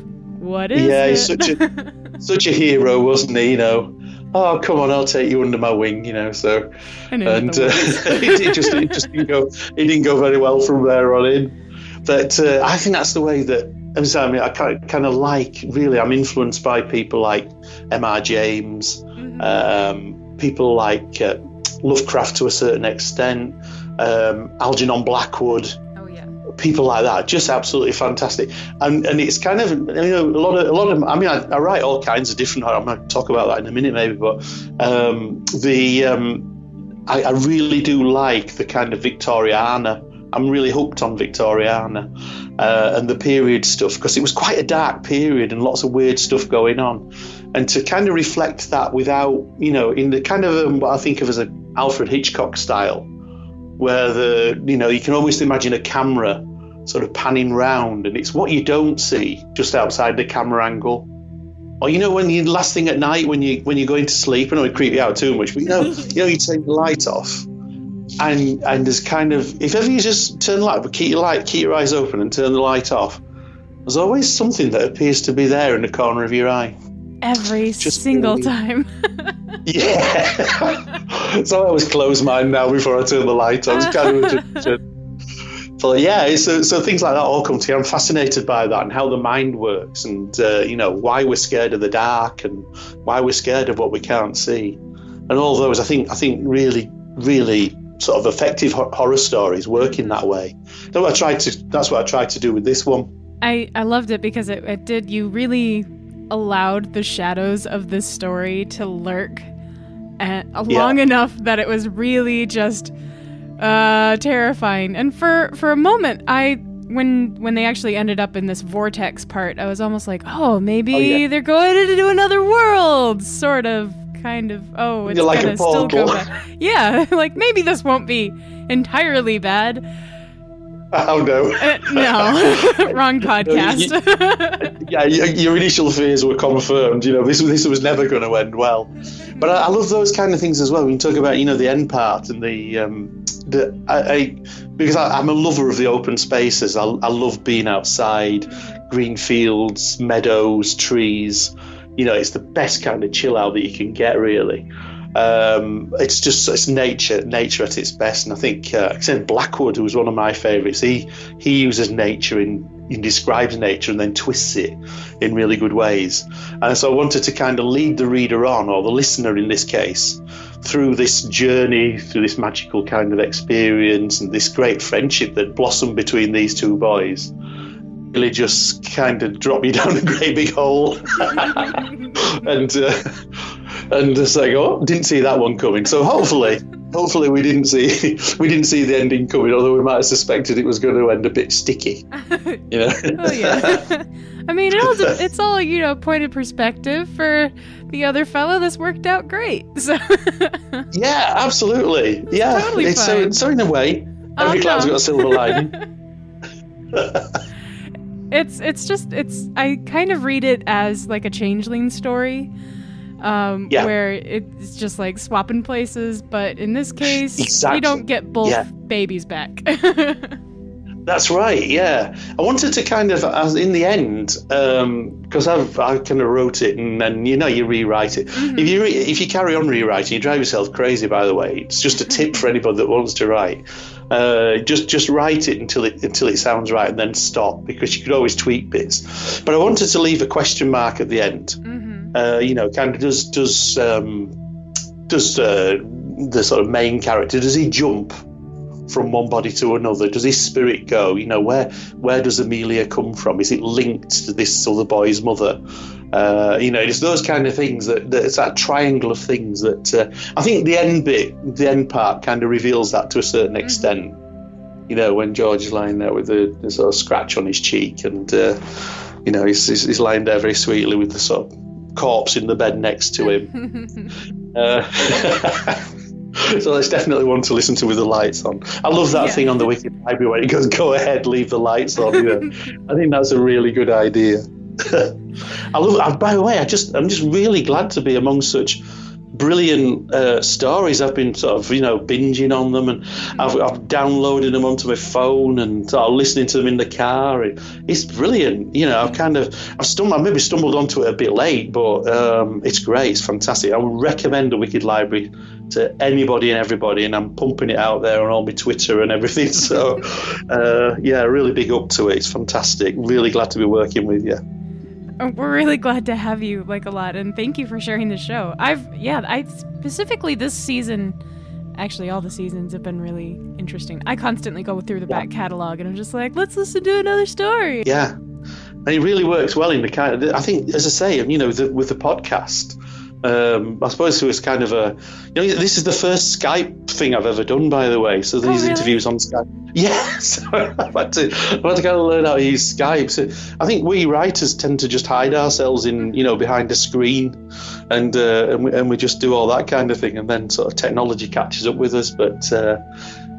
What is yeah, it? he's such a such a hero, wasn't he? You know, oh come on, I'll take you under my wing. You know, so and uh, it, just it just didn't go it didn't go very well from there on in. But uh, I think that's the way that. I'm mean, I kind of like really. I'm influenced by people like M.R. James, mm-hmm. um, people like uh, Lovecraft to a certain extent, um, Algernon Blackwood people like that, just absolutely fantastic. And and it's kind of you know a lot of a lot of I mean I, I write all kinds of different. I'm going to talk about that in a minute maybe, but um, the um, I, I, really do like the kind of Victoriana. I'm really hooked on Victoriana uh, and the period stuff because it was quite a dark period and lots of weird stuff going on. And to kind of reflect that without, you know, in the kind of um, what I think of as a Alfred Hitchcock style, where the you know you can almost imagine a camera sort of panning round, and it's what you don't see just outside the camera angle. Or you know when you last thing at night when you when you're going to sleep, I don't know it creep you out too much, but you know you know you take the light off, and and there's kind of if ever you just turn the light, but keep your light, keep your eyes open and turn the light off. There's always something that appears to be there in the corner of your eye. Every just single time. yeah. so I always close mine now before I turn the light on. Kind of just, but yeah, so so things like that all come together. I'm fascinated by that and how the mind works, and uh, you know why we're scared of the dark and why we're scared of what we can't see, and all those. I think I think really really sort of effective horror stories work in that way. That's what I tried to. That's what I tried to do with this one. I I loved it because it, it did. You really allowed the shadows of this story to lurk and, uh, long yeah. enough that it was really just uh, terrifying. And for for a moment, I when when they actually ended up in this vortex part, I was almost like, oh, maybe oh, yeah. they're going into another world, sort of, kind of oh, it's You're like gonna a still go bad. Yeah, like maybe this won't be entirely bad. Oh no. Uh, no, wrong podcast. yeah, your, your initial fears were confirmed. You know, this this was never going to end well. But I, I love those kind of things as well. You talk about, you know, the end part and the um, the I, I because I, I'm a lover of the open spaces. I, I love being outside, green fields, meadows, trees. You know, it's the best kind of chill out that you can get, really. Um, it's just it's nature, nature at its best, and I think uh, said Blackwood was one of my favourites. He he uses nature in describes nature and then twists it in really good ways. And so I wanted to kind of lead the reader on, or the listener in this case, through this journey, through this magical kind of experience, and this great friendship that blossomed between these two boys. Really, just kind of drop you down a great big hole, and uh, and just like, oh, didn't see that one coming. So hopefully, hopefully we didn't see we didn't see the ending coming. Although we might have suspected it was going to end a bit sticky. Oh, you know. oh yeah. I mean, it all, it's all you know, point of perspective. For the other fellow, this worked out great. So Yeah, absolutely. yeah, totally it's so, so in a way, every uh-huh. Oh, cloud's got a silver lining. it's it's just it's I kind of read it as like a changeling story. Um, Yeah. where it's just like swapping places, but in this case, Exactly. we don't get both Yeah. babies back. That's right. Yeah, I wanted to kind of, as in the end, because I've I kind of wrote it and then you know you rewrite it. If you re- if you carry on rewriting, you drive yourself crazy. By the way, it's just a tip for anybody that wants to write. Uh, just just write it until it until it sounds right, and then stop because you could always tweak bits. But I wanted to leave a question mark at the end. Uh, you know, kind of does does um, does uh, the sort of main character does he jump from one body to another? Does his spirit go? You know, where where does Amelia come from? Is it linked to this other boy's mother? Uh, you know, it's those kind of things that, that it's that triangle of things that uh, I think the end bit, the end part, kind of reveals that to a certain extent. You know, when George is lying there with the, the sort of scratch on his cheek, and uh, you know, he's, he's, he's lying there very sweetly with the sort of corpse in the bed next to him. Uh, so it's definitely one to listen to with the lights on. I love that Yeah. thing on the Wicked Library where it goes, "Go ahead, leave the lights on." You know? I think that's a really good idea. I love. uh, By the way, I just I'm just really glad to be among such brilliant uh, stories. I've been sort of you know binging on them, and I've, I've downloaded them onto my phone and sort of listening to them in the car. It, it's brilliant. You know, I've kind of I've stumbled. I maybe stumbled onto it a bit late, but um, it's great. It's fantastic. I would recommend the Wicked Library to anybody and everybody, and I'm pumping it out there on all my Twitter and everything. So, uh, yeah, really big up to it. It's fantastic. Really glad to be working with you. We're really glad to have you like a lot, and thank you for sharing the show. I've yeah, I specifically this season. Actually, all the seasons have been really interesting. I constantly go through the back catalog, and I'm just like, let's listen to another story. Yeah, and it really works well in the kind of. I think, as I say, you know, the, with the podcast, um, I suppose it was kind of a. You know, this is the first Skype thing I've ever done, by the way. So these Oh, really? interviews on Skype. Yes, I've had to. I've had to kind of learn how to use Skype. So I think we writers tend to just hide ourselves in, you know, behind a screen, and uh, and, we, and we just do all that kind of thing, and then sort of technology catches up with us. But uh,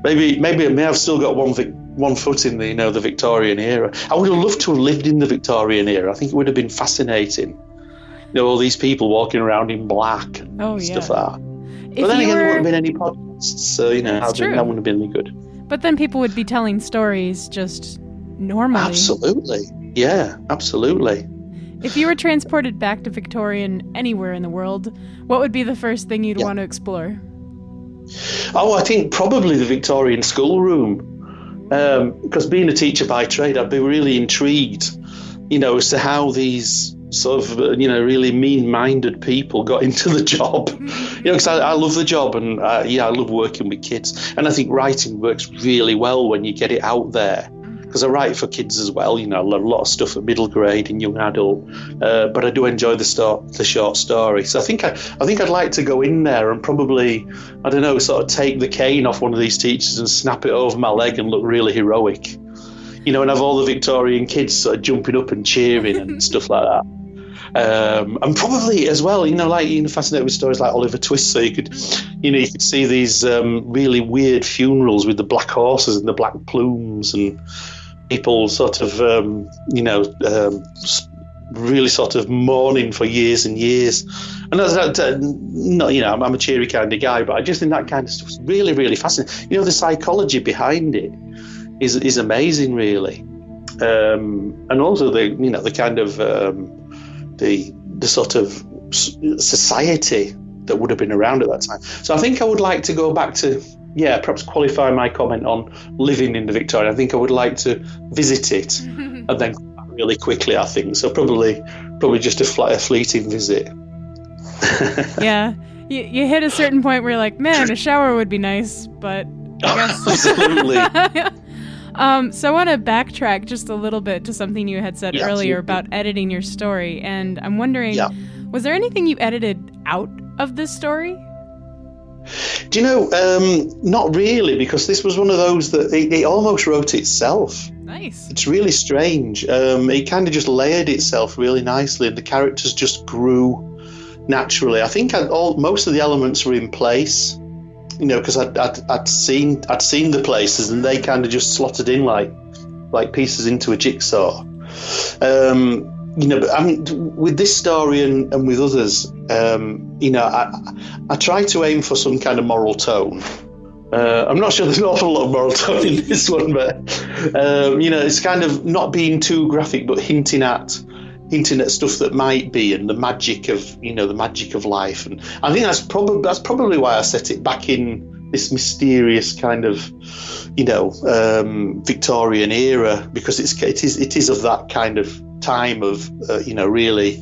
maybe maybe it may have still got one vic- one foot in the you know the Victorian era. I would have loved to have lived in the Victorian era. I think it would have been fascinating. Know, all these people walking around in black and Oh, stuff yeah. like that. If But then again, there wouldn't have been any podcasts, so you know, That's I think true. that wouldn't have been any good. But then people would be telling stories just normally. Absolutely, yeah, absolutely. If you were transported back to Victorian anywhere in the world, what would be the first thing you'd Yeah. want to explore? Oh, I think probably the Victorian schoolroom. Um, because being a teacher by trade, I'd be really intrigued, you know, as to how these sort of, uh, you know, really mean-minded people got into the job. You know, because I, I love the job and, uh, yeah, I love working with kids. And I think writing works really well when you get it out there. Because I write for kids as well, you know, a lot of stuff at middle grade and young adult. Uh, but I do enjoy the start, the short story. So I think I, I think I'd like to go in there and probably, I don't know, sort of take the cane off one of these teachers and snap it over my leg and look really heroic. You know, and have all the Victorian kids sort of jumping up and cheering and stuff like that. Um, and probably as well, you know, like you know, fascinated with stories like Oliver Twist, so you could, you know, you could see these um, really weird funerals with the black horses and the black plumes and people sort of, um, you know, um, really sort of mourning for years and years. And that's that, uh, no, you know, I'm, I'm, a cheery kind of guy, but I just think that kind of stuff's really, really fascinating. You know, the psychology behind it is is amazing, really, um, and also the you know the kind of um, the the sort of society that would have been around at that time. So I think I would like to go back to yeah, perhaps qualify my comment on living in the Victoria. I think I would like to visit it and then really quickly. I think so. Probably, probably just a, fl- a fleeting visit. yeah, you, you hit a certain point where you're like, man, a shower would be nice, but I guess absolutely. Um, so I want to backtrack just a little bit to something you had said yeah, earlier absolutely. about editing your story, and I'm wondering, yeah. was there anything you edited out of this story? Do you know? Um, not really, because this was one of those that it, it almost wrote itself. Nice. It's really strange. Um, it kind of just layered itself really nicely, and the characters just grew naturally. I think I'd, all most of the elements were in place, you know, because I'd, I'd, I'd seen I'd seen the places, and they kind of just slotted in like like pieces into a jigsaw. Um, you know, I mean, with this story and, and with others, um, you know, I, I try to aim for some kind of moral tone. Uh, I'm not sure there's an awful lot of moral tone in this one, but um, you know, it's kind of not being too graphic, but hinting at at stuff that might be and the magic of you know the magic of life. And I think that's probably that's probably why I set it back in this mysterious kind of you know um, Victorian era because it's it is it is of that kind of time of uh, you know really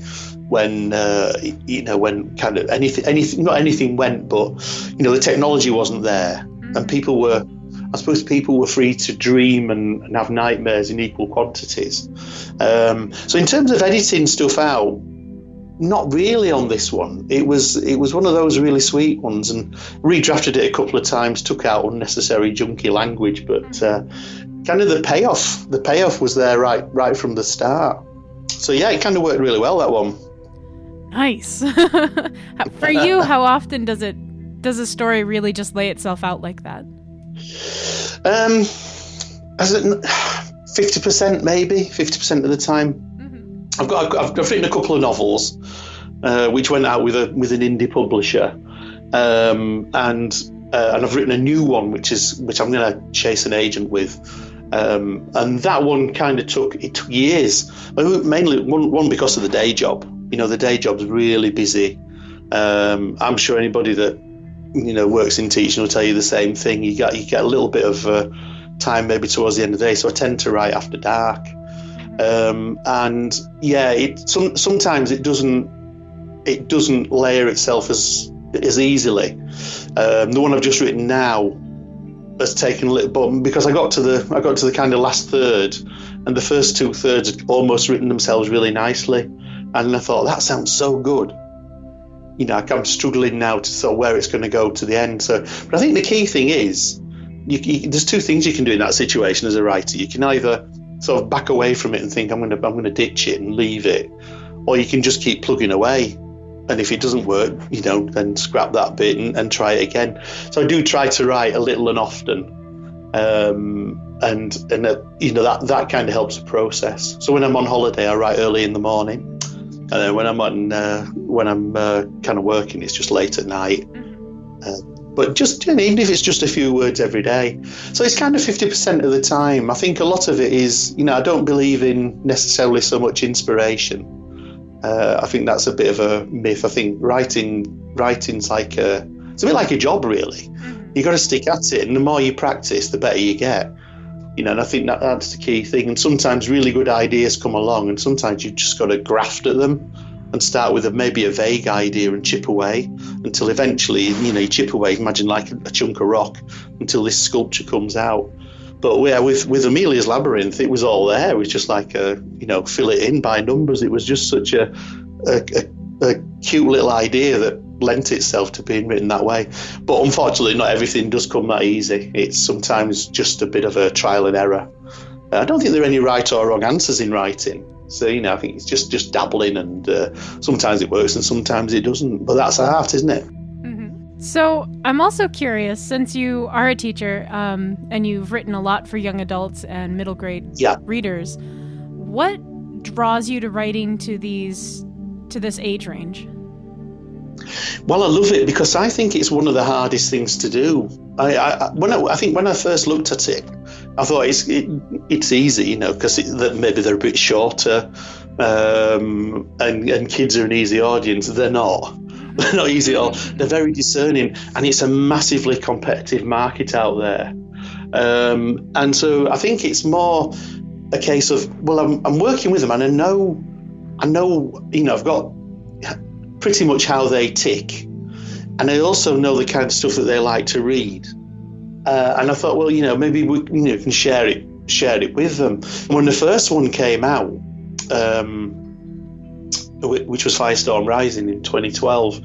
when uh, you know when kind of anything anything not anything went but you know the technology wasn't there and mm-hmm. people were I suppose people were free to dream and, and have nightmares in equal quantities. Um, so in terms of editing stuff out, not really on this one. It was it was one of those really sweet ones, and redrafted it a couple of times. Took out unnecessary junky language, but uh, kind of the payoff the payoff was there right right from the start. So yeah, it kind of worked really well that one. Nice. For you, how often does it does a story really just lay itself out like that? Um, as fifty percent maybe fifty percent of the time. Mm-hmm. I've got I've, I've, written a couple of novels, uh, which went out with a with an indie publisher, um, and uh, and I've written a new one which is which I'm going to chase an agent with. Um, and that one kind of took it took years, mainly one, one because of the day job. You know, the day job's really busy. Um, I'm sure anybody that you know works in teaching will tell you the same thing. You get you get a little bit of uh, time maybe towards the end of the day, so I tend to write after dark. Um, and yeah, it some, sometimes it doesn't it doesn't layer itself as as easily. Um, the one I've just written now has taken a little, but because I got to the I got to the kind of last third, and the first two thirds had almost written themselves really nicely, and I thought that sounds so good. You know, I'm struggling now to sort of where it's going to go to the end. So, but I think the key thing is, you, you, there's two things you can do in that situation as a writer. You can either sort of back away from it and think I'm going to I'm going to ditch it and leave it, or you can just keep plugging away and if it doesn't work, you know, then scrap that bit and, and try it again. So I do try to write a little and often, um, and and uh, you know that that kind of helps the process. So when I'm on holiday, I write early in the morning, and then when I'm on uh, when I'm uh, kind of working, it's just late at night. Mm-hmm. Uh, but just you know, even if it's just a few words every day, so it's kind of fifty percent of the time. I think a lot of it is, you know, I don't believe in necessarily so much inspiration. Uh, I think that's a bit of a myth. I think writing writing's like a it's a bit like a job really. Mm-hmm. You got to stick at it, and the more you practice, the better you get. You know, and I think that that's the key thing. And sometimes really good ideas come along, and sometimes you've just got to graft at them and start with a, maybe a vague idea and chip away until eventually, you know, you chip away. Imagine like a, chunk of rock until this sculpture comes out. But yeah, with with Amelia's Labyrinth, it was all there. It was just like a you know fill it in by numbers. It was just such a a, a, a cute little idea that lent itself to being written that way. But unfortunately, not everything does come that easy. It's sometimes just a bit of a trial and error. I don't think there are any right or wrong answers in writing. So you know, I think it's just just dabbling, and uh, sometimes it works and sometimes it doesn't. But that's art, isn't it? So, I'm also curious since you are a teacher um, and you've written a lot for young adults and middle grade Yeah. readers, what draws you to writing to these to this age range? Well, I love it because I think it's one of the hardest things to do. I, I when I, I think when I first looked at it, I thought it's it, it's easy, you know, because maybe they're a bit shorter, um, and and kids are an easy audience. They're not. They're not easy at all. They're very discerning, and it's a massively competitive market out there. Um, and so I think it's more a case of well, I'm, I'm working with them, and I know, I know, you know, I've got pretty much how they tick, and I also know the kind of stuff that they like to read. Uh, and I thought, well, you know, maybe we you know, can share it, share it with them. When the first one came out, um, which was Firestorm Rising in 2012.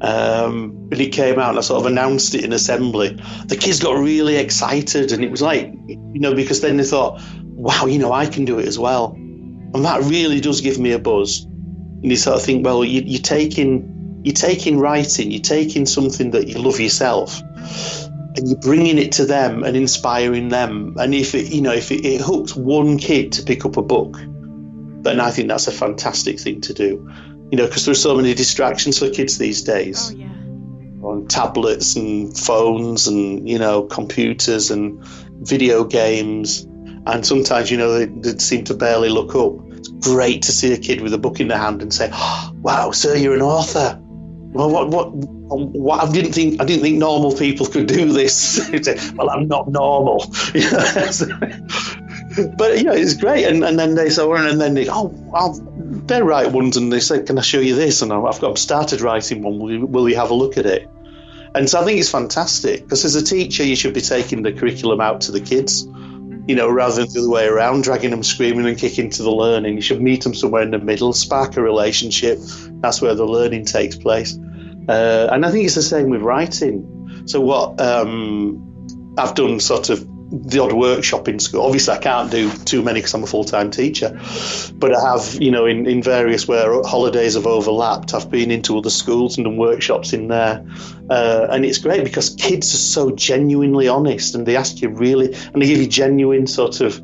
Um, it came out, and I sort of announced it in assembly. The kids got really excited, and it was like, you know, because then they thought, "Wow, you know, I can do it as well," and that really does give me a buzz. And you sort of think, well, you, you're taking, you're taking writing, you're taking something that you love yourself, and you're bringing it to them and inspiring them. And if it, you know, if it, it hooks one kid to pick up a book, then I think that's a fantastic thing to do. You know, because there's so many distractions for kids these days. Oh, yeah. On tablets and phones and you know computers and video games, and sometimes you know they, they seem to barely look up. Great to see a kid with a book in their hand and say, oh, "Wow, sir, you're an author." Well, what, what, what? I didn't think I didn't think normal people could do this. well, I'm not normal. but you know, it's great. And, and then they say, and then they, oh, I'll, they write ones, and they say, "Can I show you this?" And I've got started writing one. Will you, will you have a look at it? And so I think it's fantastic because as a teacher, you should be taking the curriculum out to the kids. You know, rather than the other way around, dragging them screaming and kicking to the learning. You should meet them somewhere in the middle, spark a relationship. That's where the learning takes place. Uh, and I think it's the same with writing. So what um, I've done, sort of the odd workshop in school. Obviously, I can't do too many because I'm a full time teacher, but I have, you know, in, in various where holidays have overlapped, I've been into other schools and done workshops in there. Uh, and it's great because kids are so genuinely honest and they ask you really, and they give you genuine sort of,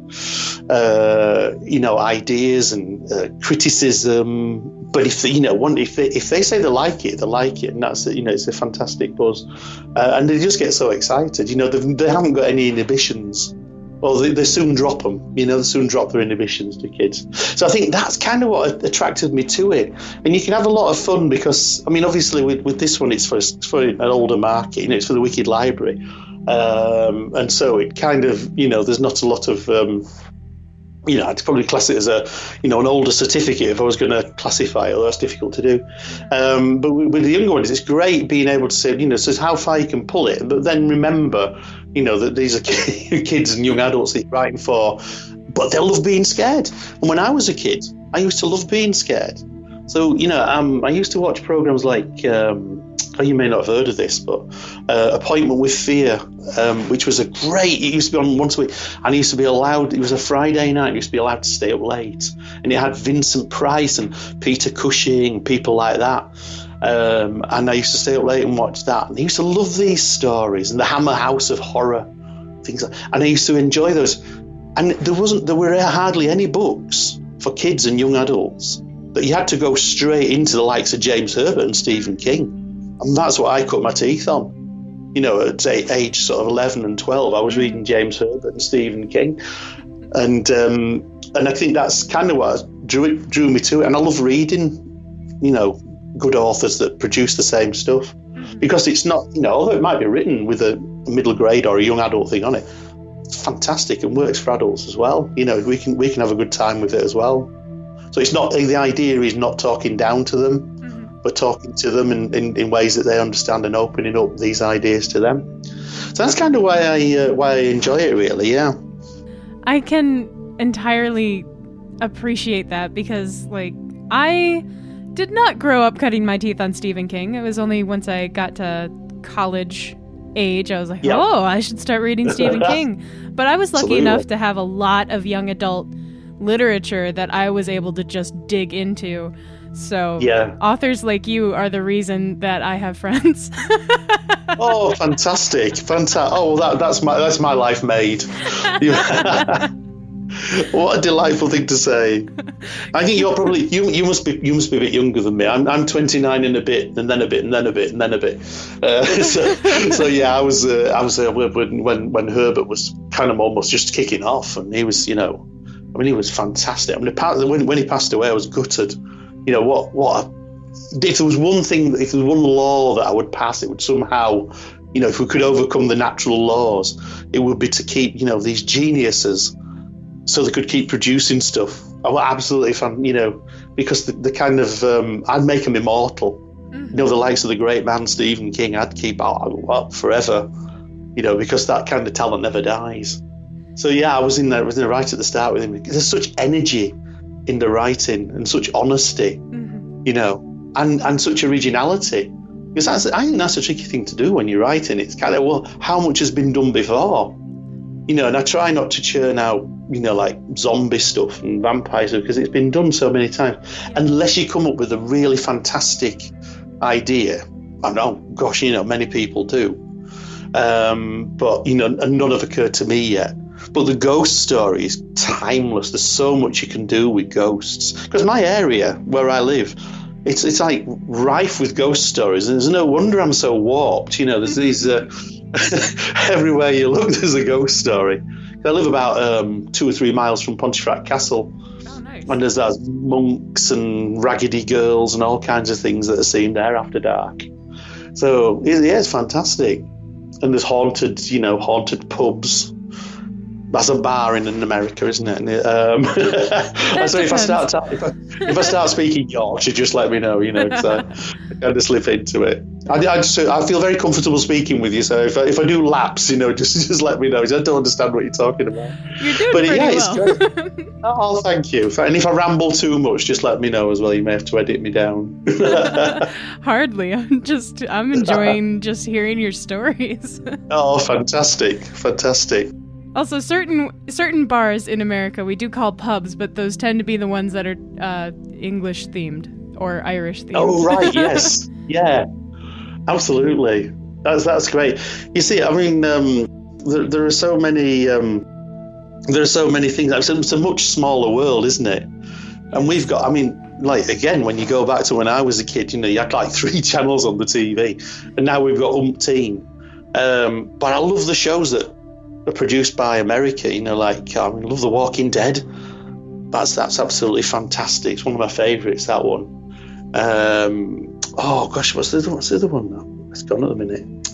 uh, you know, ideas and uh, criticism. But if they, you know, one, if they if they say they like it, they like it, and that's you know, it's a fantastic buzz, uh, and they just get so excited. You know, they, they haven't got any inhibitions. Well, they, they soon drop them. You know, they soon drop their inhibitions to kids. So I think that's kind of what attracted me to it. And you can have a lot of fun because, I mean, obviously with, with this one, it's for, it's for an older market. You know, it's for the Wicked Library, um, and so it kind of, you know, there's not a lot of. Um, you know, I'd probably class it as a, you know, an older certificate if I was going to classify it. Although that's difficult to do. Um, but with the younger ones, it's great being able to say, you know, says how far you can pull it, but then remember, you know, that these are kids and young adults that you're writing for, but they love being scared. And when I was a kid, I used to love being scared. So you know, um, I used to watch programs like. Um, oh, you may not have heard of this, but uh, Appointment with Fear, um, which was a great. It used to be on once a week, and it used to be allowed. It was a Friday night. It used to be allowed to stay up late, and it had Vincent Price and Peter Cushing, people like that. Um, and I used to stay up late and watch that. And I used to love these stories and the Hammer House of Horror, things. Like, and I used to enjoy those. And there wasn't, there were hardly any books for kids and young adults. But you had to go straight into the likes of James Herbert and Stephen King. And that's what I cut my teeth on. You know, at age sort of 11 and 12, I was reading James Herbert and Stephen King. And um, and I think that's kind of what drew, it, drew me to it. And I love reading, you know, good authors that produce the same stuff. Because it's not, you know, although it might be written with a, middle grade or a young adult thing on it, it's fantastic and works for adults as well. You know, we can we can have a good time with it as well. So it's not the idea is not talking down to them, but talking to them in, in, in, ways that they understand and opening up these ideas to them. So that's kind of why I uh, why I enjoy it really. Yeah, I can entirely appreciate that because like I did not grow up cutting my teeth on Stephen King. It was only once I got to college age I was like, Yep. "Oh, I should start reading Stephen King." But I was lucky Absolutely. enough to have a lot of young adult literature that I was able to just dig into. So Yeah. authors like you are the reason that I have friends. Oh, fantastic, fantastic! Oh, well, that, that's my that's my life made. What a delightful thing to say. I think you're probably you you must be you must be a bit younger than me. I'm I'm 29 and a bit, and then a bit, and then a bit, and then a bit. Uh, so, so yeah, I was uh, I was uh, when when when Herbert was kind of almost just kicking off, and he was you know, I mean he was fantastic. I mean when when he passed away, I was gutted. You know what what a if there was one thing, if there was one law that I would pass, it would somehow, you know, if we could overcome the natural laws, it would be to keep, you know, these geniuses so they could keep producing stuff. I was absolutely fan, you know, because the, the kind of, um, I'd make them immortal. You know, the likes of the great man Stephen King, I'd keep up forever, you know, because that kind of talent never dies. So yeah, I was in there, was in there right at the start with him. There's such energy in the writing and such honesty, you know, and and such originality. Because that's, I think that's a tricky thing to do when you're writing. It's kind of well, how much has been done before, you know? And I try not to churn out, you know, like zombie stuff and vampires because it's been done so many times. Unless you come up with a really fantastic idea, I know, gosh, you know, many people do, um, but you know, none have occurred to me yet. But the ghost story is timeless. There's so much you can do with ghosts. Because my area where I live, it's it's like rife with ghost stories, and there's no wonder I'm so warped. You know, there's these uh, everywhere you look, there's a ghost story. I live about um, two or three miles from Pontefract Castle, and there's those monks and raggedy girls and all kinds of things that are seen there after dark. So yeah, it's fantastic. And there's haunted, you know, haunted pubs. That's a bar in, in America, isn't it? And it, um, so if I start ta- if I, if I start speaking Yorkshire, just let me know, you know, I, I kind of slip into it. I, I, just, I feel very comfortable speaking with you, so if I, if I do lapse, you know, just just let me know. I don't understand what you're talking about. You're doing But pretty yeah, it's well. good. Oh, thank you. And if I ramble too much, just let me know as well. You may have to edit me down. Hardly. I'm just I'm enjoying just hearing your stories. oh, fantastic, fantastic. Also, certain certain bars in America we do call pubs, but those tend to be the ones that are uh, English themed or Irish themed. Oh, right, yes, yeah, absolutely. That's that's great. You see, I mean, um, there, there are so many. Um, there are so many things. It's a, much smaller world, isn't it? And we've got. I mean, like again, when you go back to when I was a kid, you know, you had like three channels on the TV, and now we've got umpteen. Um, but I love the shows that are produced by America. You know, like I mean, love The Walking Dead. That's that's absolutely fantastic. It's one of my favourites. That one. Um, oh gosh, what's the other, what's the other one now? It's gone at the minute.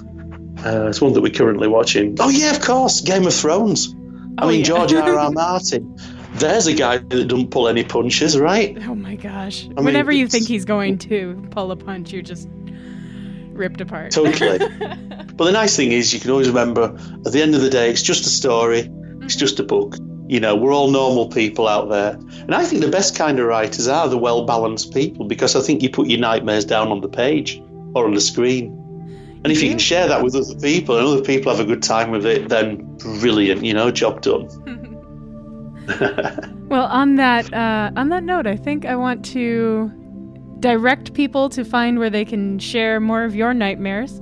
Uh, it's one that we're currently watching. Oh yeah, of course, Game of Thrones. I Oh, mean, yeah. George R. R. Martin. There's a guy that doesn't pull any punches, right? Oh my gosh. mean, Whenever you it's- think he's going to pull a punch, you're just ripped apart. Totally. but the nice thing is, you can always remember at the end of the day, it's just a story, it's just a book. You know, we're all normal people out there. And I think the best kind of writers are the well balanced people because I think you put your nightmares down on the page or on the screen. And if you can share that with other people and other people have a good time with it, then brilliant, you know, job done. Well, on that uh, on that note, I think I want to direct people to find where they can share more of your nightmares.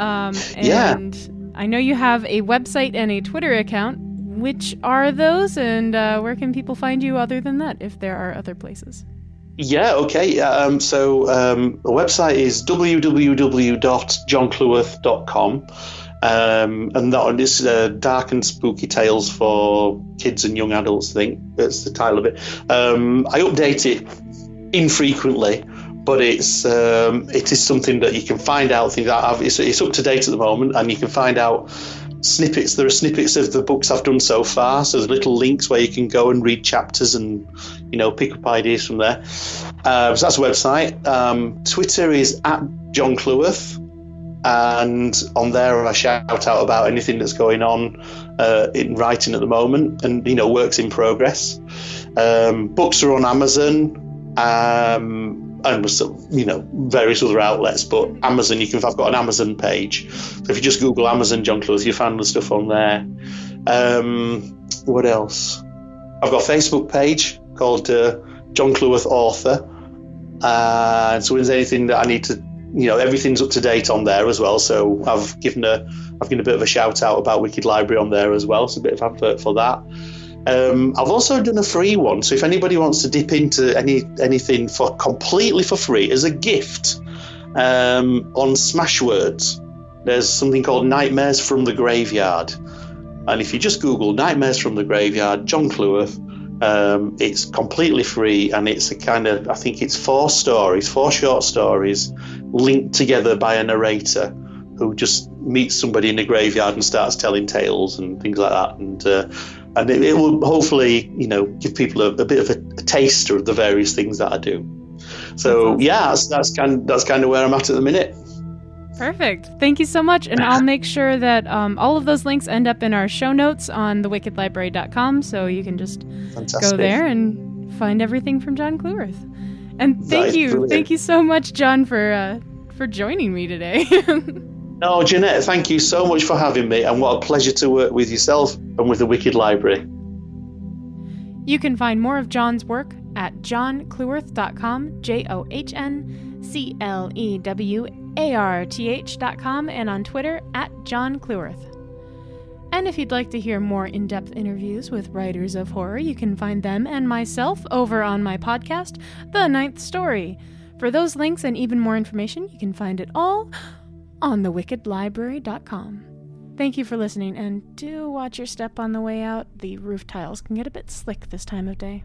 Um, Yeah. and I know you have a website and a Twitter account. Which are those, and uh, where can people find you other than that, if there are other places? Yeah, okay. Um, so um, the website is www.johnclewarth.com. Um, and that one is uh, Dark and Spooky Tales for Kids and Young Adults, I think. That's the title of it. Um, I update it infrequently, but it's um, it is something that you can find out things. that it's, it's up to date at the moment, and you can find out snippets. There are snippets of the books I've done so far, so there's little links where you can go and read chapters and you know pick up ideas from there. Uh, so that's the website. Um, Twitter is at John Clewarth, and on there I shout out about anything that's going on uh, in writing at the moment, and you know works in progress. Um, books are on Amazon. Um, and so, you know various other outlets, but Amazon. You can. I've got an Amazon page, so if you just Google Amazon John Clewarth, you find the stuff on there. Um, what else? I've got a Facebook page called uh, John Clewarth Author. Uh, so if there's anything that I need to, you know, everything's up to date on there as well. So I've given a, I've given a bit of a shout out about Wicked Library on there as well. So a bit of advert for that. Um, I've also done a free one. So if anybody wants to dip into any anything for completely for free as a gift um, on Smashwords, there's something called Nightmares from the Graveyard. And if you just Google Nightmares from the Graveyard, John Clewarth, um, it's completely free and it's a kind of, I think it's four stories, four short stories linked together by a narrator who just meets somebody in the graveyard and starts telling tales and things like that. And uh, and it, it, will hopefully, you know, give people a, a bit of a, a, taster of the various things that I do. So yeah, that's, that's kind that's kind of where I'm at at the minute. Perfect. Thank you so much. And I'll make sure that um, all of those links end up in our show notes on thewickedlibrary.com so you can just Fantastic. go there and find everything from John Clewarth. And thank you. Brilliant. Thank you so much, John, for uh, for joining me today. no, Jeanette, thank you so much for having me and what a pleasure to work with yourself and with the Wicked Library. You can find more of John's work at johnclewarth.com, J O H N C L E W arth.com, and on Twitter at John Clewarth. And if you'd like to hear more in depth interviews with writers of horror, you can find them and myself over on my podcast, The Ninth Story. For those links and even more information, you can find it all on thewickedlibrary.com. Thank you for listening, and do watch your step on the way out. The roof tiles can get a bit slick this time of day.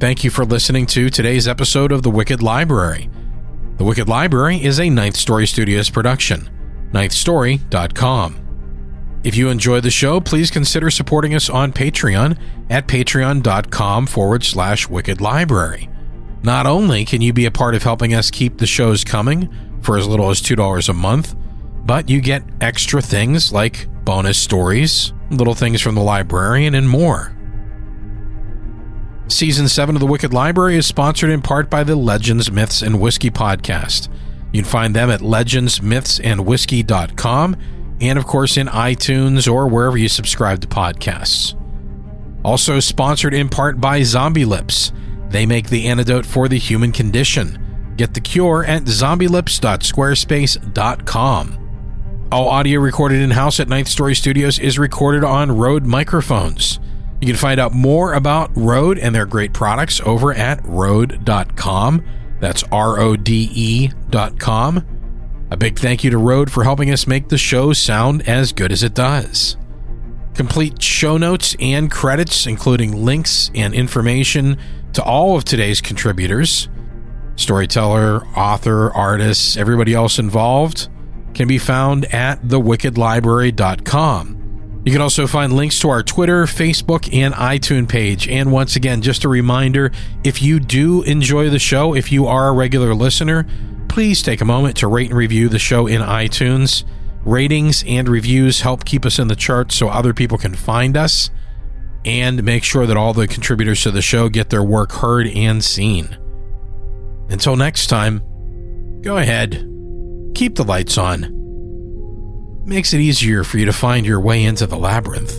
Thank you for listening to today's episode of The Wicked Library. The Wicked Library is a Ninth Story Studios production. NinthStory.com. If you enjoy the show, please consider supporting us on Patreon at patreon.com forward slash wicked library. Not only can you be a part of helping us keep the shows coming for as little as $2 a month, but you get extra things like bonus stories, little things from the librarian, and more. Season 7 of The Wicked Library is sponsored in part by the Legends, Myths, and Whiskey podcast. You can find them at legendsmythsandwhiskey.com and, of course, in iTunes or wherever you subscribe to podcasts. Also sponsored in part by Zombie Lips. They make the antidote for the human condition. Get the cure at zombielips.squarespace.com. All audio recorded in house at Ninth Story Studios is recorded on Rode microphones. You can find out more about Rode and their great products over at Rode.com. That's R O D E.com. A big thank you to Rode for helping us make the show sound as good as it does. Complete show notes and credits, including links and information to all of today's contributors storyteller, author, artists, everybody else involved can be found at thewickedlibrary.com. You can also find links to our Twitter, Facebook, and iTunes page. And once again, just a reminder if you do enjoy the show, if you are a regular listener, please take a moment to rate and review the show in iTunes. Ratings and reviews help keep us in the charts so other people can find us and make sure that all the contributors to the show get their work heard and seen. Until next time, go ahead, keep the lights on makes it easier for you to find your way into the labyrinth.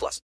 plus.